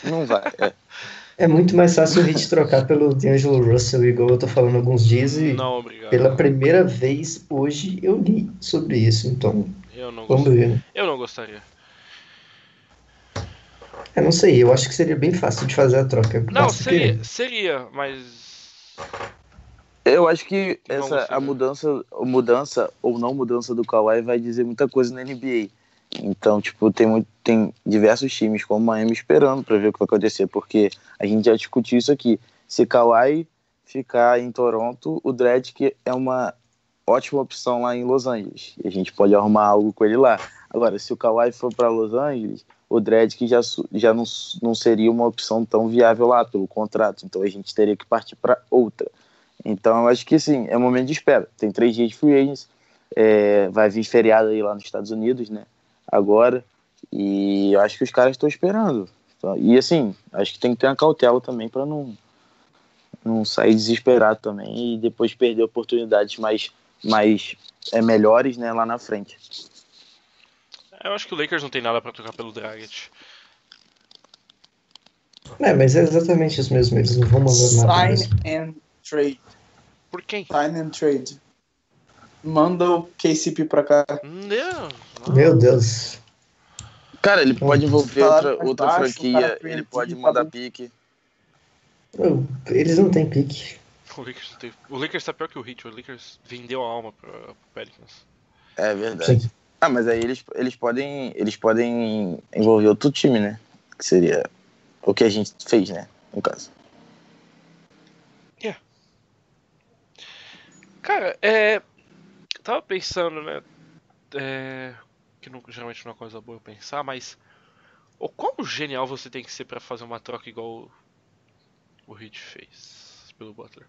Não vai. É. É muito mais fácil o Hit trocar pelo D'Angelo Russell, igual eu tô falando alguns dias, e Não, obrigado. pela primeira vez hoje eu li sobre isso. Então, Eu não vamos gostaria. ver, né? Eu não gostaria. Eu não sei, eu acho que seria bem fácil de fazer a troca. Não, Basta seria, seria, mas. Eu acho que Vamos essa, a mudança, a mudança ou não mudança do Kawhi vai dizer muita coisa na NBA. Então, tipo, tem, muito, tem diversos times como o Miami esperando para ver o que vai acontecer, porque a gente já discutiu isso aqui. Se Kawhi ficar em Toronto, o Dredd é uma ótima opção lá em Los Angeles. A gente pode arrumar algo com ele lá. Agora, se o Kawhi for para Los Angeles, o Dredd já, já não, não seria uma opção tão viável lá pelo contrato. Então a gente teria que partir para outra. Então eu acho que sim, é momento de espera. Tem três dias de free agents, é, vai vir feriado aí lá nos Estados Unidos, né? Agora. E eu acho que os caras estão esperando. E assim, acho que tem que ter uma cautela também para não, não sair desesperado também e depois perder oportunidades mais, mais é, melhores né, lá na frente. Eu acho que o Lakers não tem nada pra trocar pelo Dragic. É, mas é exatamente isso mesmo. Eles não vão mandar nada. Sign mesmo. and trade. Por quem? Sign and trade. Manda o KCP pra cá. Não. Meu Deus. Cara, ele pode envolver outra, outra baixo, franquia, ele pode mandar pique. Eles não têm pique. O Lakers, o Lakers tá pior que o Heat. O Lakers vendeu a alma pra, pro Pelicans. É verdade. Sim. Ah, mas aí eles, eles podem eles podem envolver outro time, né? Que seria o que a gente fez, né? No caso. Cara, é. Tava pensando, né? É. Que não- geralmente não é uma coisa boa pensar, mas. O quão genial você tem que ser pra fazer uma troca igual o, Heat fez pelo Butler?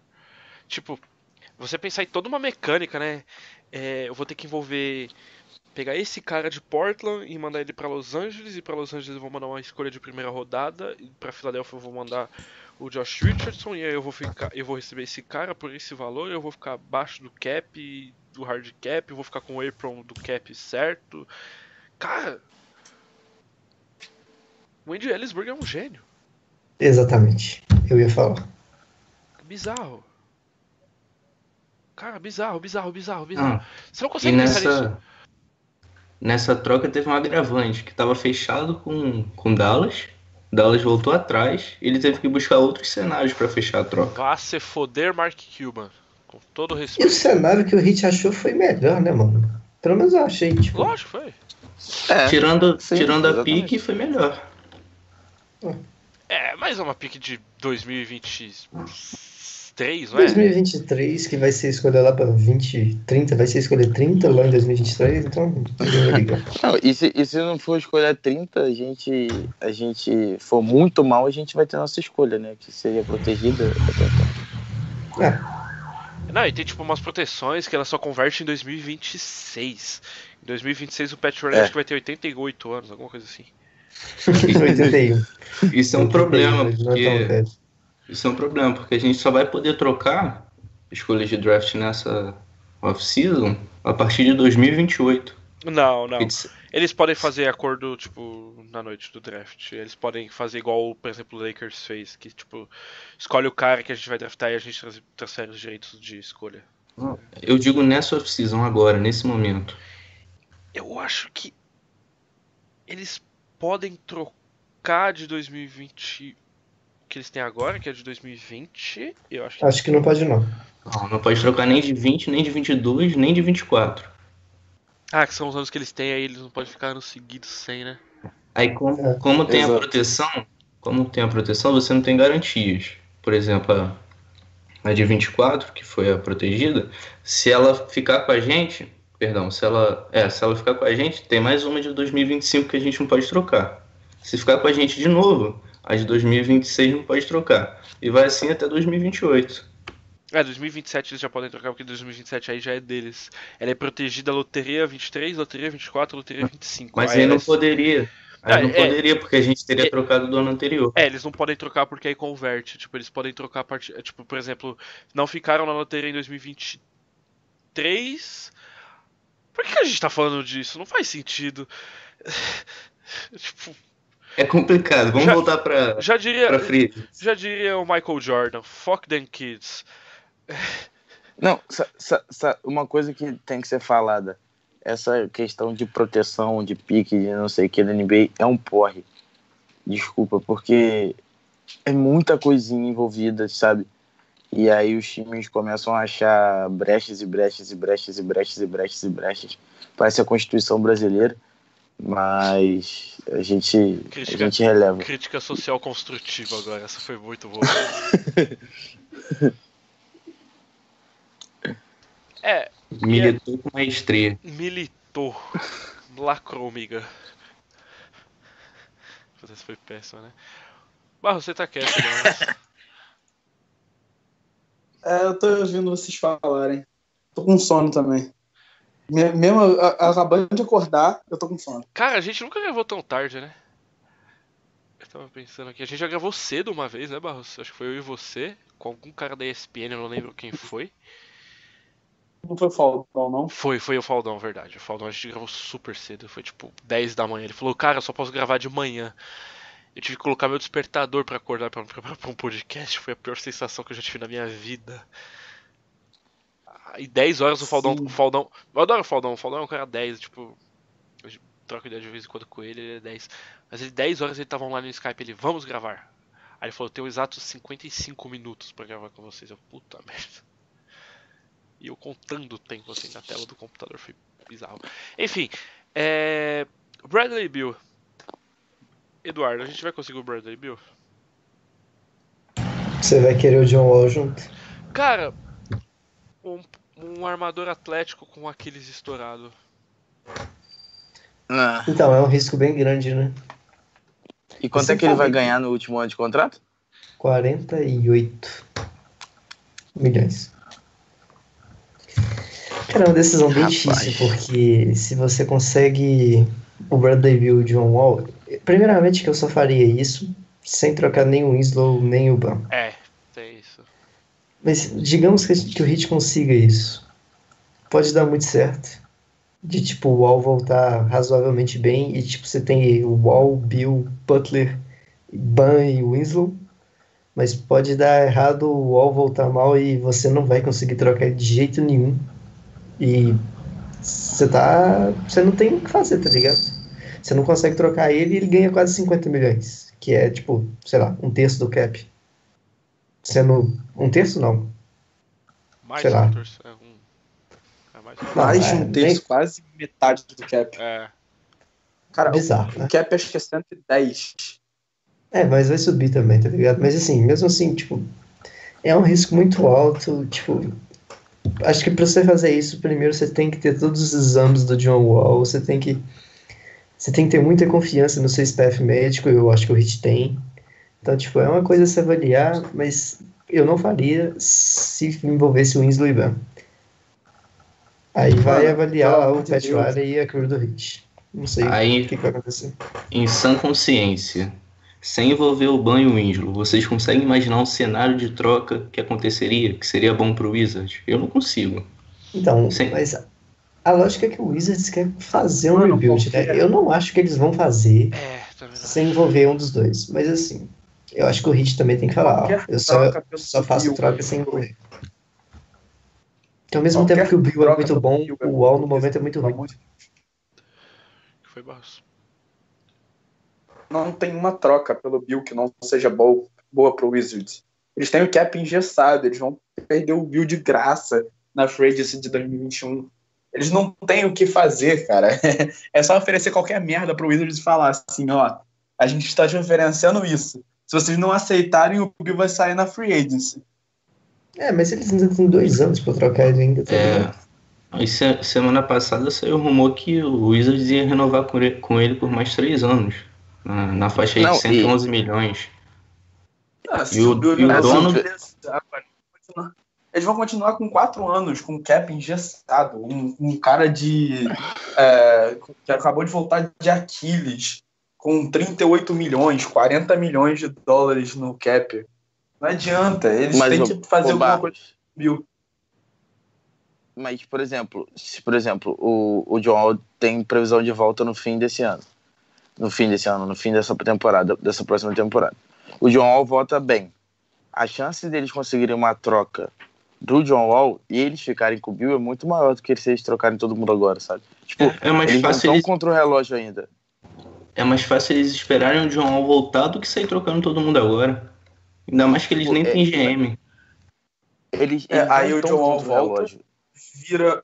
Tipo, você pensar em toda uma mecânica, né? É, eu vou ter que envolver. Pegar esse cara de Portland e mandar ele pra Los Angeles. E pra Los Angeles eu vou mandar uma escolha de primeira rodada. E pra Filadélfia eu vou mandar o Josh Richardson. E aí eu vou ficar. Eu vou receber esse cara por esse valor. Eu vou ficar abaixo do cap, do hard cap. Vou ficar com o apron do cap certo. Cara. O Andy Ellisberg é um gênio. Exatamente. Eu ia falar. Bizarro. Cara, bizarro, bizarro, bizarro, bizarro. Ah, Você não e consegue pensar nisso. nessa, nessa troca teve um agravante, que estava fechado com, com Dallas. Dallas voltou atrás e ele teve que buscar outros cenários para fechar a troca. Vá se foder, Mark Cuban. Com todo E o respeito. cenário que o Hit achou foi melhor, né, mano? Pelo menos eu achei, tipo. Lógico, foi. É, Tirando, sim, tirando a pique, foi melhor. É, mais uma pick de 2023, não é? 2023, que vai ser escolha lá pra 20, 30, vai ser escolha 30 lá em 2023, então. Não, e, se, e se não for escolher 30, a gente, a gente for muito mal, a gente vai ter nossa escolha, né? Que seria protegida. É, Não, e tem tipo umas proteções que ela só converte em 2026. Em 2026 o Pat Riley É. acho que vai ter 88 anos, alguma coisa assim. 81. Isso é um problema, Não é porque isso é um problema, porque a gente só vai poder trocar escolhas de draft nessa off-season a partir de 2028. Não, não. It's- Eles podem fazer acordo, tipo, na noite do draft. Eles podem fazer igual, por exemplo, o Lakers fez, que, tipo, escolhe o cara que a gente vai draftar e a gente trans- transfere os direitos de escolha. Eu digo nessa off-season agora, nesse momento. Eu acho que eles podem trocar de 2020 que eles têm agora, que é de 2020. Eu acho que Acho que não pode não. Não, não pode trocar nem de 20, nem de 22, nem de 24. Ah, que são os anos que eles têm, aí eles não podem ficar anos seguidos sem, né? Aí como, como tem a exato. proteção, como tem a proteção, você não tem garantias. Por exemplo, a, a de 24, que foi a protegida, se ela ficar com a gente, perdão, se ela, é, se ela ficar com a gente, tem mais uma de 2025 que a gente não pode trocar. Se ficar com a gente de novo, a de 2026 não pode trocar. E vai assim até 2028. É, 2027 eles já podem trocar, porque 2027 aí já é deles. Ela é protegida loteria 23, loteria 24, loteria 25. Mas Aí aí não poderia. Aí Ah, não é. poderia, porque a gente teria É. trocado do ano anterior. É, eles não podem trocar porque aí converte. Tipo, eles podem trocar a partir. Tipo, por exemplo, não ficaram na loteria em 2023. Por que que a gente tá falando disso? Não faz sentido. tipo, É complicado. Vamos Já- voltar pra, já diria. pra free. Já diria o Michael Jordan, fuck them kids. Não, uma coisa que tem que ser falada. Essa questão de proteção, de pique, de não sei o que da NBA é um porre. Desculpa, porque é muita coisinha envolvida, sabe? E aí os times começam a achar brechas e brechas e brechas e brechas e brechas e brechas. Parece a Constituição brasileira, mas a gente, a Crítica. gente releva. Crítica social construtiva agora, essa foi muito boa. é, Militou com maestria. militou. Lacrou, miga. Puta, Essa foi péssima, né? Barro, você tá quieto, né? É, eu tô ouvindo vocês falarem. Tô com sono também. Me- Mesmo a- a- acabando de acordar, eu tô com sono. Cara, a gente nunca gravou tão tarde, né? Eu tava pensando aqui. A gente já gravou cedo uma vez, né, Barros? Acho que foi eu e você, com algum cara da ESPN, eu não lembro quem foi. Não foi faltão, não. Foi, foi o Faldão, verdade. O Faldão a gente gravou super cedo, foi tipo 10 da manhã. Ele falou, cara, eu só posso gravar de manhã. Eu tive que colocar meu despertador pra acordar pra preparar pra um podcast. Foi a pior sensação que eu já tive na minha vida. E 10 horas o Faldão. O Faldão eu adoro o Faldão. O Faldão é um cara 10, tipo. Eu troco ideia de vez em quando com ele, ele é 10. Mas ele 10 horas ele tava online no Skype, ele, vamos gravar. Aí ele falou, tenho exatos 55 minutos pra gravar com vocês. Eu, puta merda. E eu contando o tempo assim na tela do computador, foi bizarro. Enfim, é. Bradley Bill. Eduardo, a gente vai conseguir o Bradley Bill? Você vai querer o John Wall junto? Cara, um, um armador atlético com aqueles estourado. Ah, Então, é um risco bem grande, né? E quanto Você é que ele vai ganhar no último ano de contrato? 48 milhões. Cara, é uma decisão bem Rapaz. difícil, porque se você consegue o Bradley Bill e o John Wall, primeiramente que eu só faria isso sem trocar nem o Winslow nem o Ban. É, tem isso. Mas digamos que, que o Hit consiga isso. Pode dar muito certo. De tipo, o Wall voltar razoavelmente bem e tipo, você tem o Wall, Bill, Butler, Ban e Winslow. Mas pode dar errado o Wall voltar mal e você não vai conseguir trocar de jeito nenhum. E você tá. Você não tem o que fazer, tá ligado? Você não consegue trocar ele e ele ganha quase 50 milhões. Que é tipo, sei lá, um terço do cap. Sendo. Um terço não. Mais Sei lá. um terço- é, um- é mais um. Mais de é, um terço, nem- quase metade do cap. É, Cara, Bizarro, o né? cap acho que é 110. É, mas vai subir também, tá ligado? Mas assim, mesmo assim, tipo, é um risco muito alto, tipo, acho que pra você fazer isso, primeiro você tem que ter todos os exames do John Wall, você tem que você tem que ter muita confiança no seu staff médico, eu acho que o Hit tem. Então, tipo, é uma coisa a se avaliar, mas eu não faria se envolvesse o Winslow e Ban. Aí vai avaliar lá o Pat. Riley e a crew do Hit. Não sei Aí- o que, que vai acontecer. Em sã consciência, sem envolver o Ban e o Winslow, vocês conseguem imaginar um cenário de troca que aconteceria, que seria bom pro Wizards? Eu não consigo. Então, Sim. mas a lógica é que o Wizards quer fazer um rebuild, né? qualquer- Eu não acho que eles vão fazer é, sem envolver um dos dois. Mas assim, eu acho que o Hit também tem que falar, ó, eu só, só faço troca sem envolver. Então, ao mesmo tempo que o Bill é muito bom, é o. Wall no momento é muito ruim. foi Barros. Não tem uma troca pelo Bill que não seja boa, boa pro Wizards. Eles têm o cap engessado, eles vão perder o Bill de graça na free agency de 2021. Eles não têm o que fazer, cara. É só oferecer qualquer merda pro Wizards e falar assim, ó, a gente está te oferecendo isso. Se vocês não aceitarem, o Bill vai sair na free agency. É, mas eles ainda têm dois anos pra trocar ele ainda, tá É, aí se- semana passada saiu o rumor que o Wizards ia renovar com ele, com ele por mais três anos. Na, na faixa aí Não, de e- 111 milhões. Ah, se E o- e o não- dono-. Eles vão continuar com quatro anos com cap engessado. Um, um cara de. é, que acabou de voltar de Aquiles, com 38 milhões, 40 milhões de dólares no cap. Não adianta, eles Mas, têm que fazer ô, alguma coisa o. Mas, por exemplo, se, por exemplo, o, o John tem previsão de volta no fim desse ano. No fim desse ano, no fim dessa temporada, dessa próxima temporada. O John Wall volta bem. A chance deles conseguirem uma troca do John Wall e eles ficarem com o Bill é muito maior do que se eles trocarem todo mundo agora, sabe? Tipo, É, é mais eles não fácil estão eles, contra o relógio ainda. é mais fácil eles esperarem o John Wall voltar do que sair trocando todo mundo agora. Ainda mais que eles nem É, têm GM. Eles, É, eles aí não o John Wall volta. relógio. Vira.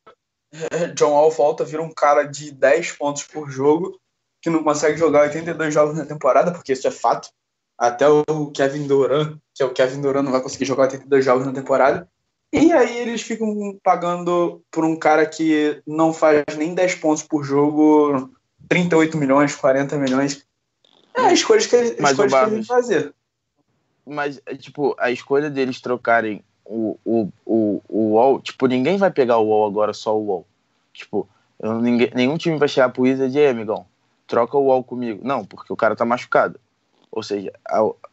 John Wall volta, vira um cara de 10 pontos por jogo, que não consegue jogar 82 jogos na temporada, porque isso é fato. Até o Kevin Durant, que é o Kevin Durant, não vai conseguir jogar 82 jogos na temporada. E aí eles ficam pagando por um cara que não faz nem 10 pontos por jogo, 38 milhões, 40 milhões. É escolhas que, eles- Mas, que eles fazer. Mas, é, tipo, a escolha deles trocarem o, o, o, o Wall, tipo, ninguém vai pegar o Wall agora, só o Wall. Tipo, eu- ninguém, nenhum time vai chegar pro Wizard e aí, amigão, troca o Wall comigo. Não, porque o cara tá machucado. Ou seja,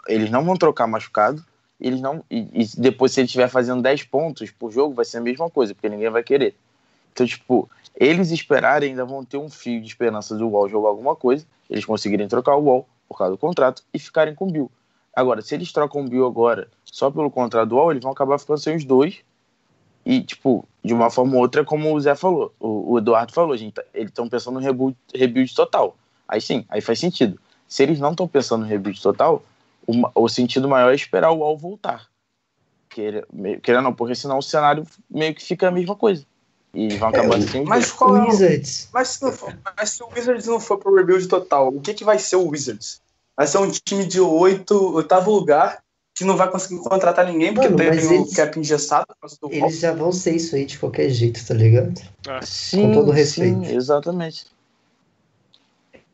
eles não vão trocar machucado, eles não. E, e depois, se ele estiver fazendo 10 pontos por jogo, vai ser a mesma coisa, porque ninguém vai querer. Então, tipo, eles esperarem ainda vão ter um fio de esperança do Wall jogar alguma coisa, eles conseguirem trocar o Wall por causa do contrato e ficarem com o Bill. Agora, se eles trocam o Bill agora só pelo contrato do Wall, eles vão acabar ficando sem os dois. E, tipo, de uma forma ou outra, como o Zé falou, o, o Eduardo falou, gente, tá- eles estão pensando no rebuild, rebuild total. Aí sim, aí faz sentido. Se eles não estão pensando no rebuild total, o, ma- o sentido maior é esperar o Wall voltar. Queira- meio- ou não, porque senão o cenário meio que fica a mesma coisa. E vão acabar É, sem os Mas qual é o, Wizards. Mas se, não for- mas se o Wizards não for pro rebuild total, o que, que vai ser o Wizards? Vai ser um time de oito, oitavo lugar, que não vai conseguir contratar ninguém, porque Mano, tem mas o eles- cap engessado por causa do Wall. Eles já vão ser isso aí de qualquer jeito, tá ligado? Sim, todo respeito. sim, exatamente.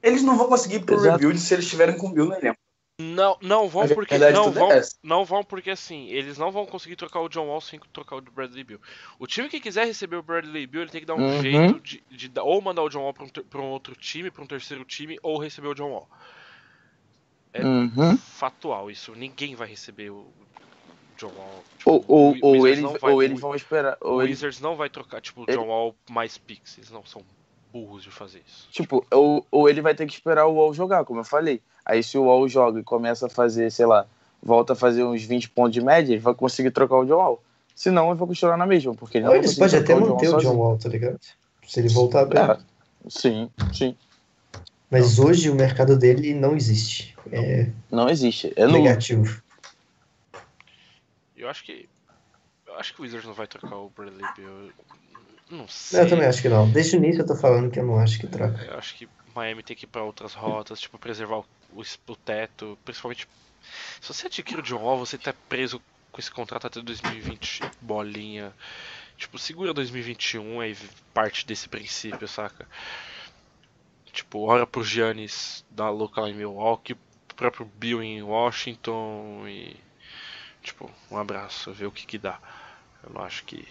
Eles não vão conseguir ir pro Exato. rebuild se eles estiverem com o Bill no elenco. Não, não vão porque não é vão, não vão porque assim, eles não vão conseguir trocar o John Wall sem trocar o Bradley Bill. O time que quiser receber o Bradley Bill, ele tem que dar um Uhum. jeito de, de ou mandar o John Wall pra um, um outro time, pra um terceiro time, ou receber o John Wall. É Uhum. Fatual isso, ninguém vai receber o John Wall. Tipo, Ou, ou, o ou, eles, vai- ou eles o- vão esperar. O Ou eles, Wizards não vai trocar, tipo, o Ele- John Wall mais picks, eles não são burros de fazer isso. tipo, ou, ou ele vai ter que esperar o Wall jogar, como eu falei. Aí se o Wall joga e começa a fazer, sei lá, volta a fazer uns 20 pontos de média, ele vai conseguir trocar o John Wall. Se não, ele vai continuar na mesma, porque ele não eles podem até manter o John. Wall, tá ligado? Se ele voltar bem. É, sim, sim. Mas hoje o mercado dele não existe. É Não existe. É negativo. Eu acho que. Eu acho que o Wizards não vai trocar o Bradley Bill. Eu Não sei. Eu também acho que não. Desde o início eu tô falando que eu não acho que troca. Eu acho que Miami tem que ir pra outras rotas, tipo, preservar o, o, o teto. Principalmente. Se você adquire o John Wall, você tá preso com esse contrato até 2020, bolinha. Tipo, segura 2021 aí parte desse princípio, saca? Tipo, ora pro Giannis dar louca lá em Milwaukee, pro próprio Bill em Washington e. Tipo, um abraço, ver o que que dá. Eu não acho que.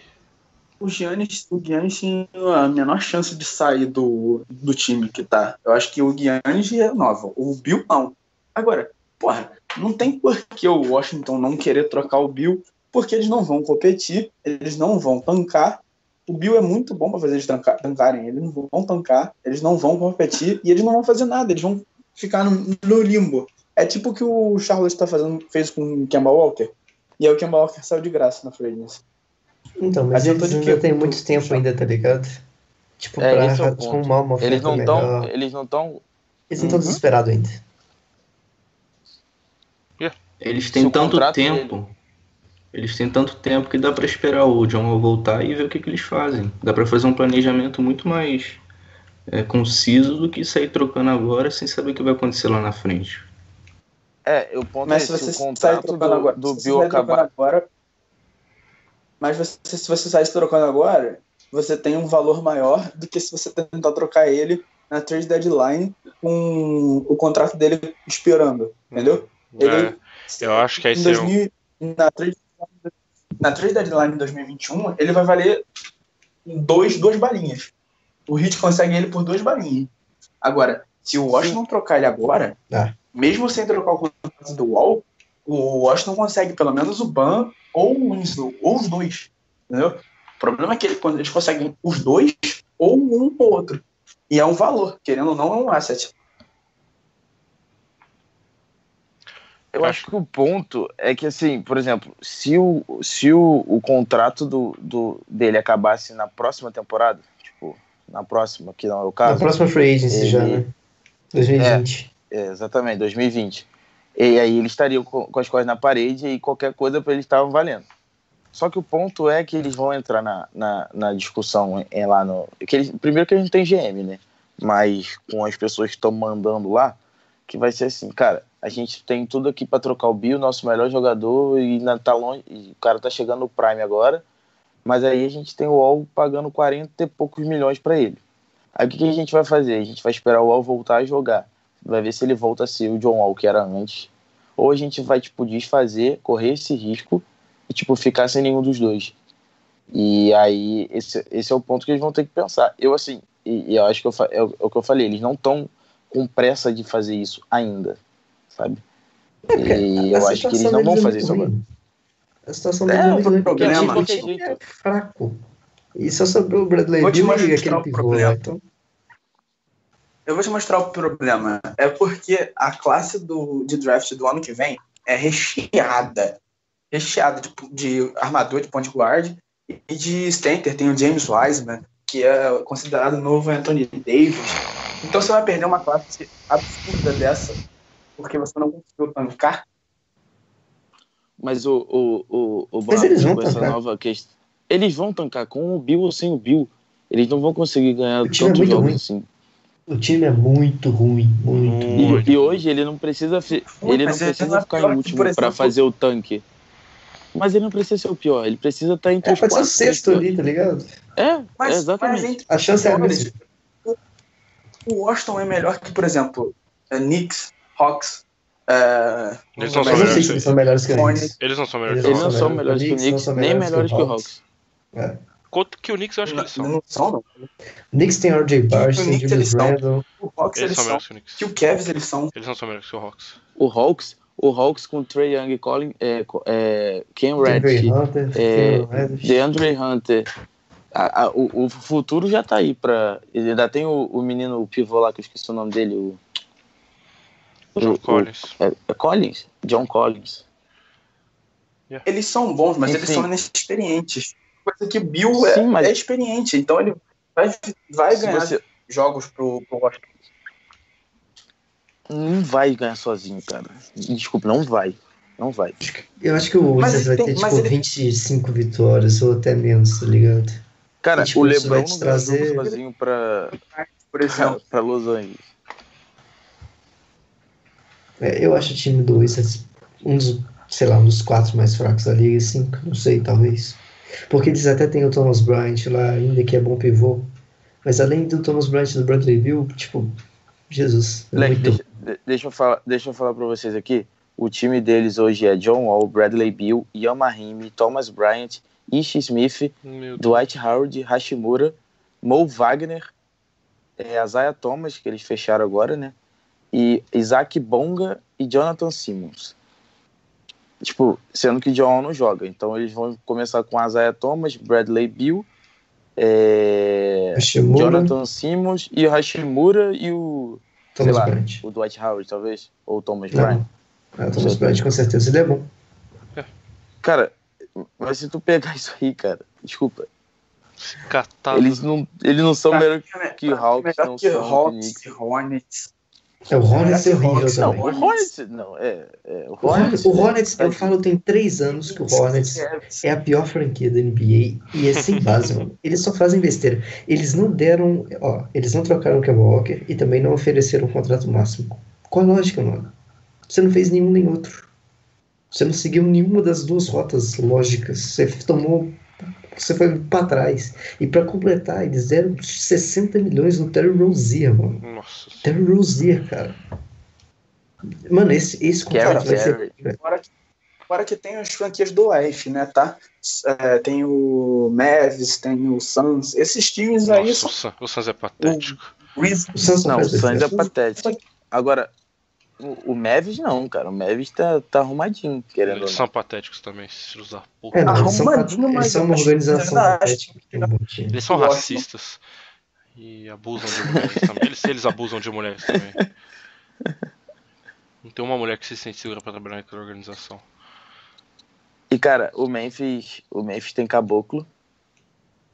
O Giannis, o Giannis tinha a menor chance de sair do, do time que tá. Eu acho que o Giannis renova. O Bill não. Agora, porra, não tem por que o Washington não querer trocar o Bill, porque eles não vão competir, eles não vão tancar. O Bill é muito bom pra fazer eles tancar- tancarem. Eles não vão tancar, eles não vão competir e eles não vão fazer nada, eles vão ficar no, no limbo. É tipo o que o Charlotte tá fazendo, fez com o Kemba Walker. E aí o Kemba Walker saiu de graça na agency. Então, mas eles de ainda têm muito tempo ainda, tá ligado? Tipo, É, pra é arrumar uma Eles não melhor. estão. Eles não estão. Eles não estão Uhum. desesperados ainda. Eles têm o tanto tempo. Eles têm tanto tempo que dá pra esperar o John voltar e ver o que, que eles fazem. Dá pra fazer um planejamento muito mais é, conciso do que sair trocando agora sem saber o que vai acontecer lá na frente. É, o ponto Mas é se você o contrato trocando do, agora, do se você Bill acabar. agora, mas você, se você sair se trocando agora, você tem um valor maior do que se você tentar trocar ele na trade deadline com o contrato dele esperando, entendeu? Ele- É, eu acho que aí em seria um- 2000, na trade na trade deadline de 2021, ele vai valer dois, duas balinhas. O Heat consegue ele por duas balinhas. Agora, se o Washington trocar ele agora, Ah. mesmo sem trocar o contrato do Wall, o Washington consegue pelo menos o Ban ou o Winslow, ou os dois. Entendeu? O problema é que ele- quando eles conseguem os dois, ou um ou outro. E é um valor, querendo ou não, é um asset. Eu acho que o ponto é que, assim, por exemplo, se o, se o, o contrato do, do, dele acabasse na próxima temporada, tipo, na próxima, que não é o Na caso, próxima free agency ele- já, né? 2020. é, exatamente, 2020, e aí ele estaria com, com as coisas na parede e qualquer coisa para eles estavam valendo. Só que o ponto é que eles vão entrar na, na, na discussão é, lá no. Que eles, primeiro que a gente tem GM, né? Mas com as pessoas que estão mandando lá, que vai ser assim, cara, a gente tem tudo aqui para trocar o Bill, nosso melhor jogador, e na, tá longe, o cara tá chegando no Prime agora, mas aí a gente tem o Wall pagando 40 e poucos milhões para ele. Aí o que, que a gente vai fazer? A gente vai esperar o Wall voltar a jogar. Vai ver se ele volta a ser o John Wall que era antes. Ou a gente vai, tipo, desfazer, correr esse risco e, tipo, ficar sem nenhum dos dois. E aí, esse, esse é o ponto que eles vão ter que pensar. Eu, assim, e, e eu acho que eu, é, o- é o que eu falei, eles não estão com pressa de fazer isso ainda, sabe? E eu A acho que eles não vão é fazer isso agora. A situação É, deles é o muito ruim, porque problema- o time- de time é fraco. E só sobrou o Bradley Vou te Bill e mostrar aquele o pivô. Então, Eu vou te mostrar o problema. É porque a classe do, de draft do ano que vem é recheada. Recheada de, de armador de point guard e de center. Tem o James Wiseman, que é considerado o novo Anthony Davis. Então você vai perder uma classe absurda dessa porque você não conseguiu tancar. Mas o, o, o, o Mas eles vão com essa tancar. nova questão. Eles vão tancar com o Bill ou sem o Bill. Eles não vão conseguir ganhar O time é jogos ruim. assim. o time é muito ruim, muito. E, Muito. e hoje ele não precisa, ele não ele precisa é ficar em último para fazer o tanque. Mas ele não precisa ser o pior, ele precisa estar entre É, os pode ser o quatro. sexto ali, tá ligado? É, Mas, é exatamente. mas entre A chance é a mesma. o Washington é melhor que, por exemplo, é, Knicks, Hawks, É, Eles não são melhores eles são melhores que o. Knicks. Eles não são melhores Eles que Eles o não são melhores que o Knicks, nem melhores que o Hawks. É. Quanto que o Knicks eu acho que eles são. Não são, não. Knicks tem RJ Barnes, O tem Julius eles são. Randle. O Hawks Eles eles são melhores que o Knicks. Que o Cavs eles são. Eles não são melhores que o Hawks. O Hawks, o Hawks com Trey Young e Colin, é, é, Ken Hunter, é. DeAndre Hunter. A- a- o, o futuro já tá aí pra. Ainda tem o, o menino, o pivô lá, que eu esqueci o nome dele. O, John o- Collins. é, é Collins? John Collins. Eles são bons, mas eles Enfim. são inexperientes. Coisa que Bill Sim, é, mas- é experiente, então ele vai, vai ganhar você jogos pro, pro Washington. não vai ganhar sozinho, cara. Desculpa, não vai. Não vai. Eu acho que o Wizards vai tem- ter, tipo, ele- 25 vitórias ou até menos, tá ligado? Cara, tipo, o isso vai LeBron te trazer- sozinho pra, Por exemplo, pra Los Angeles. É, eu acho o time do Wizards um dos, sei lá, um dos quatro mais fracos da liga, cinco, não sei, talvez. Porque eles até têm o Thomas Bryant lá, ainda que é bom pivô. Mas além do Thomas Bryant e do Bradley Bill, tipo, Jesus. É Leque, muito... deixa, de- deixa eu falar, deixa eu falar pra vocês aqui. O time deles hoje é John Wall, Bradley Bill, Ian Mahimi, Thomas Bryant, Ish Smith. Dwight Howard, Hashimura, Mo Wagner, é, Isaiah Thomas, que eles fecharam agora, né? E Isaac Bonga e Jonathan Simmons. Tipo, sendo que John não joga. Então eles vão começar com Isaiah Thomas, Bradley Bill, é, Jonathan Simmons e o Hashimura e o, sei Thomas lá, Bryant. o Dwight Howard, talvez. Ou o Thomas Bryant. Ah, Thomas Bryant com certeza ele é bom. Cara, mas se tu pegar isso aí, cara, desculpa. Catado. Eles não, eles não são melhor que o Hawks, melhor não que são Hawks, que que Hornets. É, o Hornets é horrível Hawks, Não, também. o Hornets. Não, é. é o O Hornets, o Hornets, eu Tá falo, tem três anos que o Hornets é a pior franquia da NBA e é sem base, mano. Eles só fazem besteira. Eles não deram, ó, eles não trocaram o Kemba Walker e também não ofereceram um contrato máximo. Qual a lógica, mano? Você não fez nenhum nem outro. Você não seguiu nenhuma das duas rotas lógicas. Você tomou, você foi pra trás. E pra completar, eles deram 60 milhões no Terry Rozier, mano. Nossa. Terry Rozier, cara. Mano, esse, esse contrato Gary vai ser. Fora que, fora que tem as franquias do Oeste, né, tá? É, tem o Mavis, tem o Suns. Esses times aí Nossa, são o Sun- o Suns é patético. Grizzlies. O Suns Não, o Suns é patético. Agora, o, o Mavis não, cara. O Mavis tá, tá arrumadinho, querendo ou Eles não. são patéticos também, esses filhos da puta. É, não, eles são, Arrumadinho, eles mas são eu uma organização patética. Eles são racistas. E abusam de mulheres também. Eles, eles abusam de mulheres também. Não tem uma mulher que se sente segura pra trabalhar naquela organização. E, cara, o Memphis, o Memphis tem Caboclo,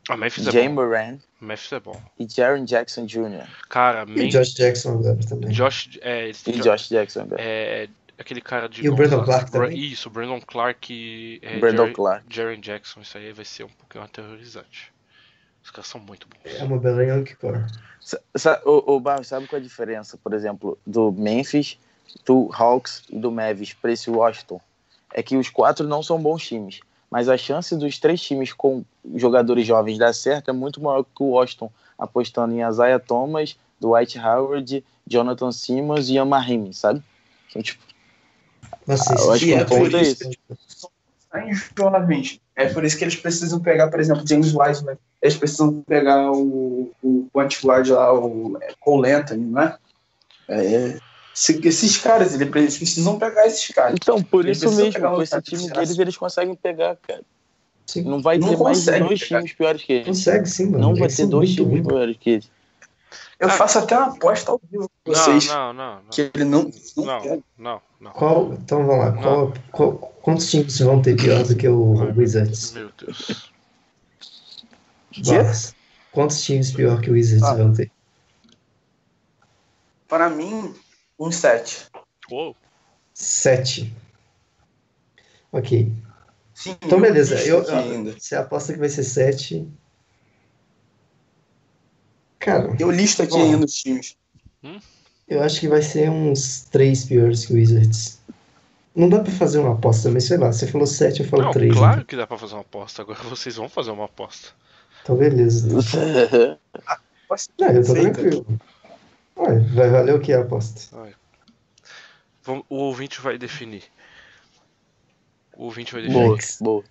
A Memphis é Jay bom. Moran Memphis é bom. e Jaron Jackson Jr. Cara, E. Josh Jackson agora também. Josh. É, E Josh Jackson, cara. é, aquele cara de. E o Brandon. Clark também? Isso, o Brandon Clark e. É, Brandon Jerry- Clark. Jaren Jackson. Isso aí vai ser um pouquinho aterrorizante. Os caras são muito bons. É uma bela young core. O, o Barros, sabe qual é a diferença, por exemplo, do Memphis, do Hawks e do Mavis para esse Washington? É que os quatro não são bons times, mas a chance dos três times com jogadores jovens dar certo é muito maior que o Washington, apostando em Isaiah Thomas, Dwight Howard, Jonathan Simmons e Amahim, sabe? Então, tipo, Nossa, Ah, eu acho que o ponto é tipo, esse. Em jovens. É por isso que eles precisam pegar, por exemplo, James Wiseman. Eles precisam pegar o, o point guard lá, o é, Cole Anthony, não é? Esse- esses caras, eles pre- precisam pegar esses caras. então por Eles isso mesmo, com esse time de deles, eles conseguem pegar, cara. Sim. Não vai Não ter mais dois pegar. times piores que eles. Consegue sim, mano. Não vai ter dois times ruins. piores que eles. Eu Ah. faço até uma aposta ao vivo com vocês. Não, não, não. Que ele não, não, Não, quer. não, não. Qual, então vamos lá. Qual, qual- quantos times vão ter pior do que o Wizards? Meu Deus. Quantos times pior que o Wizards Ah. vão ter? Para mim, um sete. Uou. Sete. Ok. Sim, Então beleza. Eu, ainda. você aposta que vai ser sete. Cara, Eu listo aqui Bom. ainda os times. eu acho que vai ser uns três piores que o Wizards. Não dá pra fazer uma aposta, mas sei lá, você falou sete, eu falo Não, três. claro né? que dá pra fazer uma aposta. Agora vocês vão fazer uma aposta. Então beleza. Pode ser Não, eu tô tranquilo. Ué, vai valer o que a aposta? Vamos- o ouvinte vai definir. O ouvinte vai definir. Boa, boa.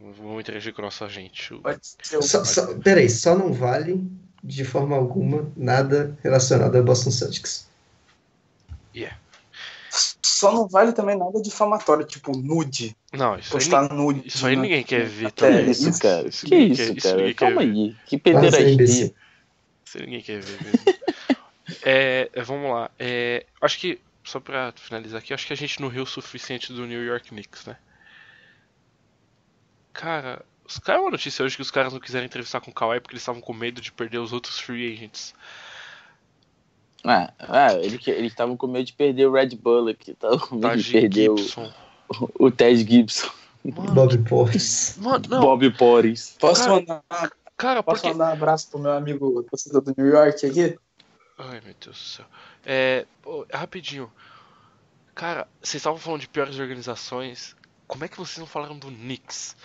Vamos interagir com o nosso agente. O- Pode ser Só, só, peraí, só não vale de forma alguma nada relacionado ao Boston Celtics. Só não vale também nada difamatório, tipo nude. Não, isso aí, Postar nude. isso aí ninguém quer ver É, Que também. isso, isso- cara? isso Que isso, quer- isso cara? quer Calma aí. Que Nossa, pederastia. imbecil. Isso ninguém quer ver mesmo. É, é, vamos lá. É, acho que, só pra finalizar aqui, acho que a gente não riu o suficiente do New York Knicks, né? Cara, os caras uma notícia hoje que os caras não quiseram entrevistar com o Kawhi porque eles estavam com medo de perder os outros free agents. Ah, ah, ele eles estavam com medo de perder o Red Bullock, estavam com medo de perder o, Gibson. o Ted Gibson, Mano, Bob mano, não, Bob Porres. Posso Cara, mandar, cara, posso porque. mandar um abraço pro meu amigo torcedor do New York aqui? Ai meu Deus do céu. É. pô, rapidinho. Cara, vocês estavam falando de piores organizações. Como é que vocês não falaram do Knicks?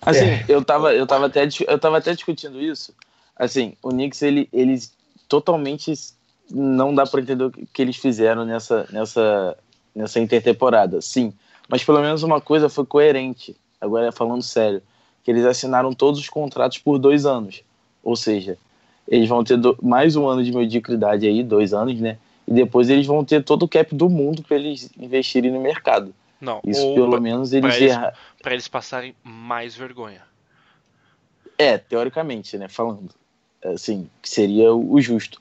Assim, É. eu, tava, eu, tava até, eu tava até discutindo isso. Assim, o Knicks, ele, eles totalmente não dá pra entender o que que eles fizeram nessa, nessa, nessa intertemporada, sim. Mas pelo menos uma coisa foi coerente, agora falando sério, que eles assinaram todos os contratos por dois anos. Ou seja, eles vão ter do- mais um ano de mediocridade aí, dois anos, né? E depois eles vão ter todo o cap do mundo para eles investirem no mercado. Não, Isso pelo pra, menos eles eles- erra- pra eles passarem mais vergonha. É, teoricamente, né? Falando. Assim, que seria o justo.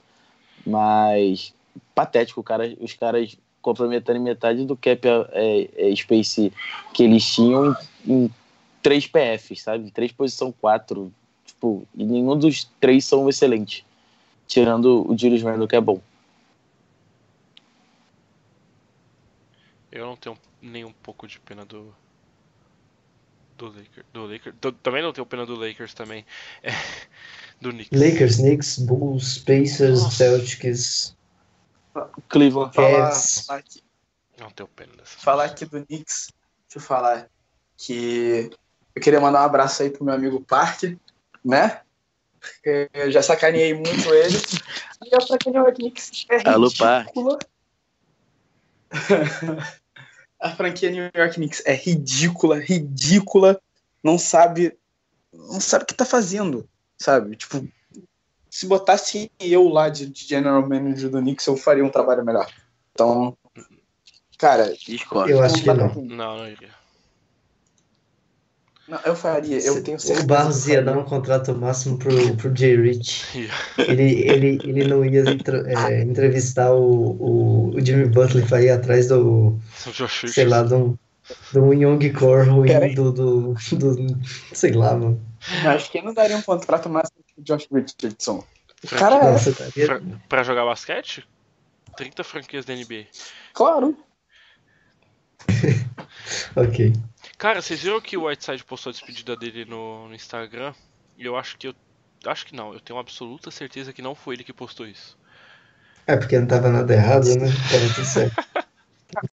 Mas patético, cara, os caras complementarem metade do cap é, é, space que eles tinham em, em três PFs, sabe? Em três posição quatro. Tipo, e nenhum dos três são excelentes. Tirando o Julius Randle, que é bom. Eu não tenho nem um pouco de pena do. Do Lakers. Do Lakers. Também não tenho pena do Lakers também. É, do Knicks. Lakers, Knicks, Bulls, Pacers, Nossa. Celtics. Cleveland. Falar, Cavs. falar aqui, Não tenho pena dessa. falar aqui do Knicks, deixa eu falar que eu queria mandar um abraço aí pro meu amigo Parque, né? Eu já sacaneei muito ele. E a franquia New York Knicks é Alô, ridícula. a franquia New York Knicks é ridícula, ridícula. Não sabe, não sabe o que tá fazendo, sabe? Tipo, se botasse eu lá de, de general manager do Knicks, eu faria um trabalho melhor. Então, cara, Discord. Eu acho que não. Não, não iria. Não, eu faria, eu tenho certeza. O Barros ia dar um contrato máximo pro, pro Jay Rich. Ele, ele, ele não ia é, entrevistar o, o, o Jimmy Butler pra ir atrás do, sei lá, de um, de um Young Core ruim do, do, do. Sei lá, mano. Acho que não daria um contrato máximo pro Josh Richardson. Cara é, Nossa, daria- Fra- Pra jogar basquete? 30 franquias da NBA. claro. Ok. Cara, vocês viram que o Whiteside postou a despedida dele no, no Instagram? E eu acho que eu. Acho que não, eu tenho absoluta certeza que não foi ele que postou isso. É porque não tava nada errado, né? Tava tudo certo.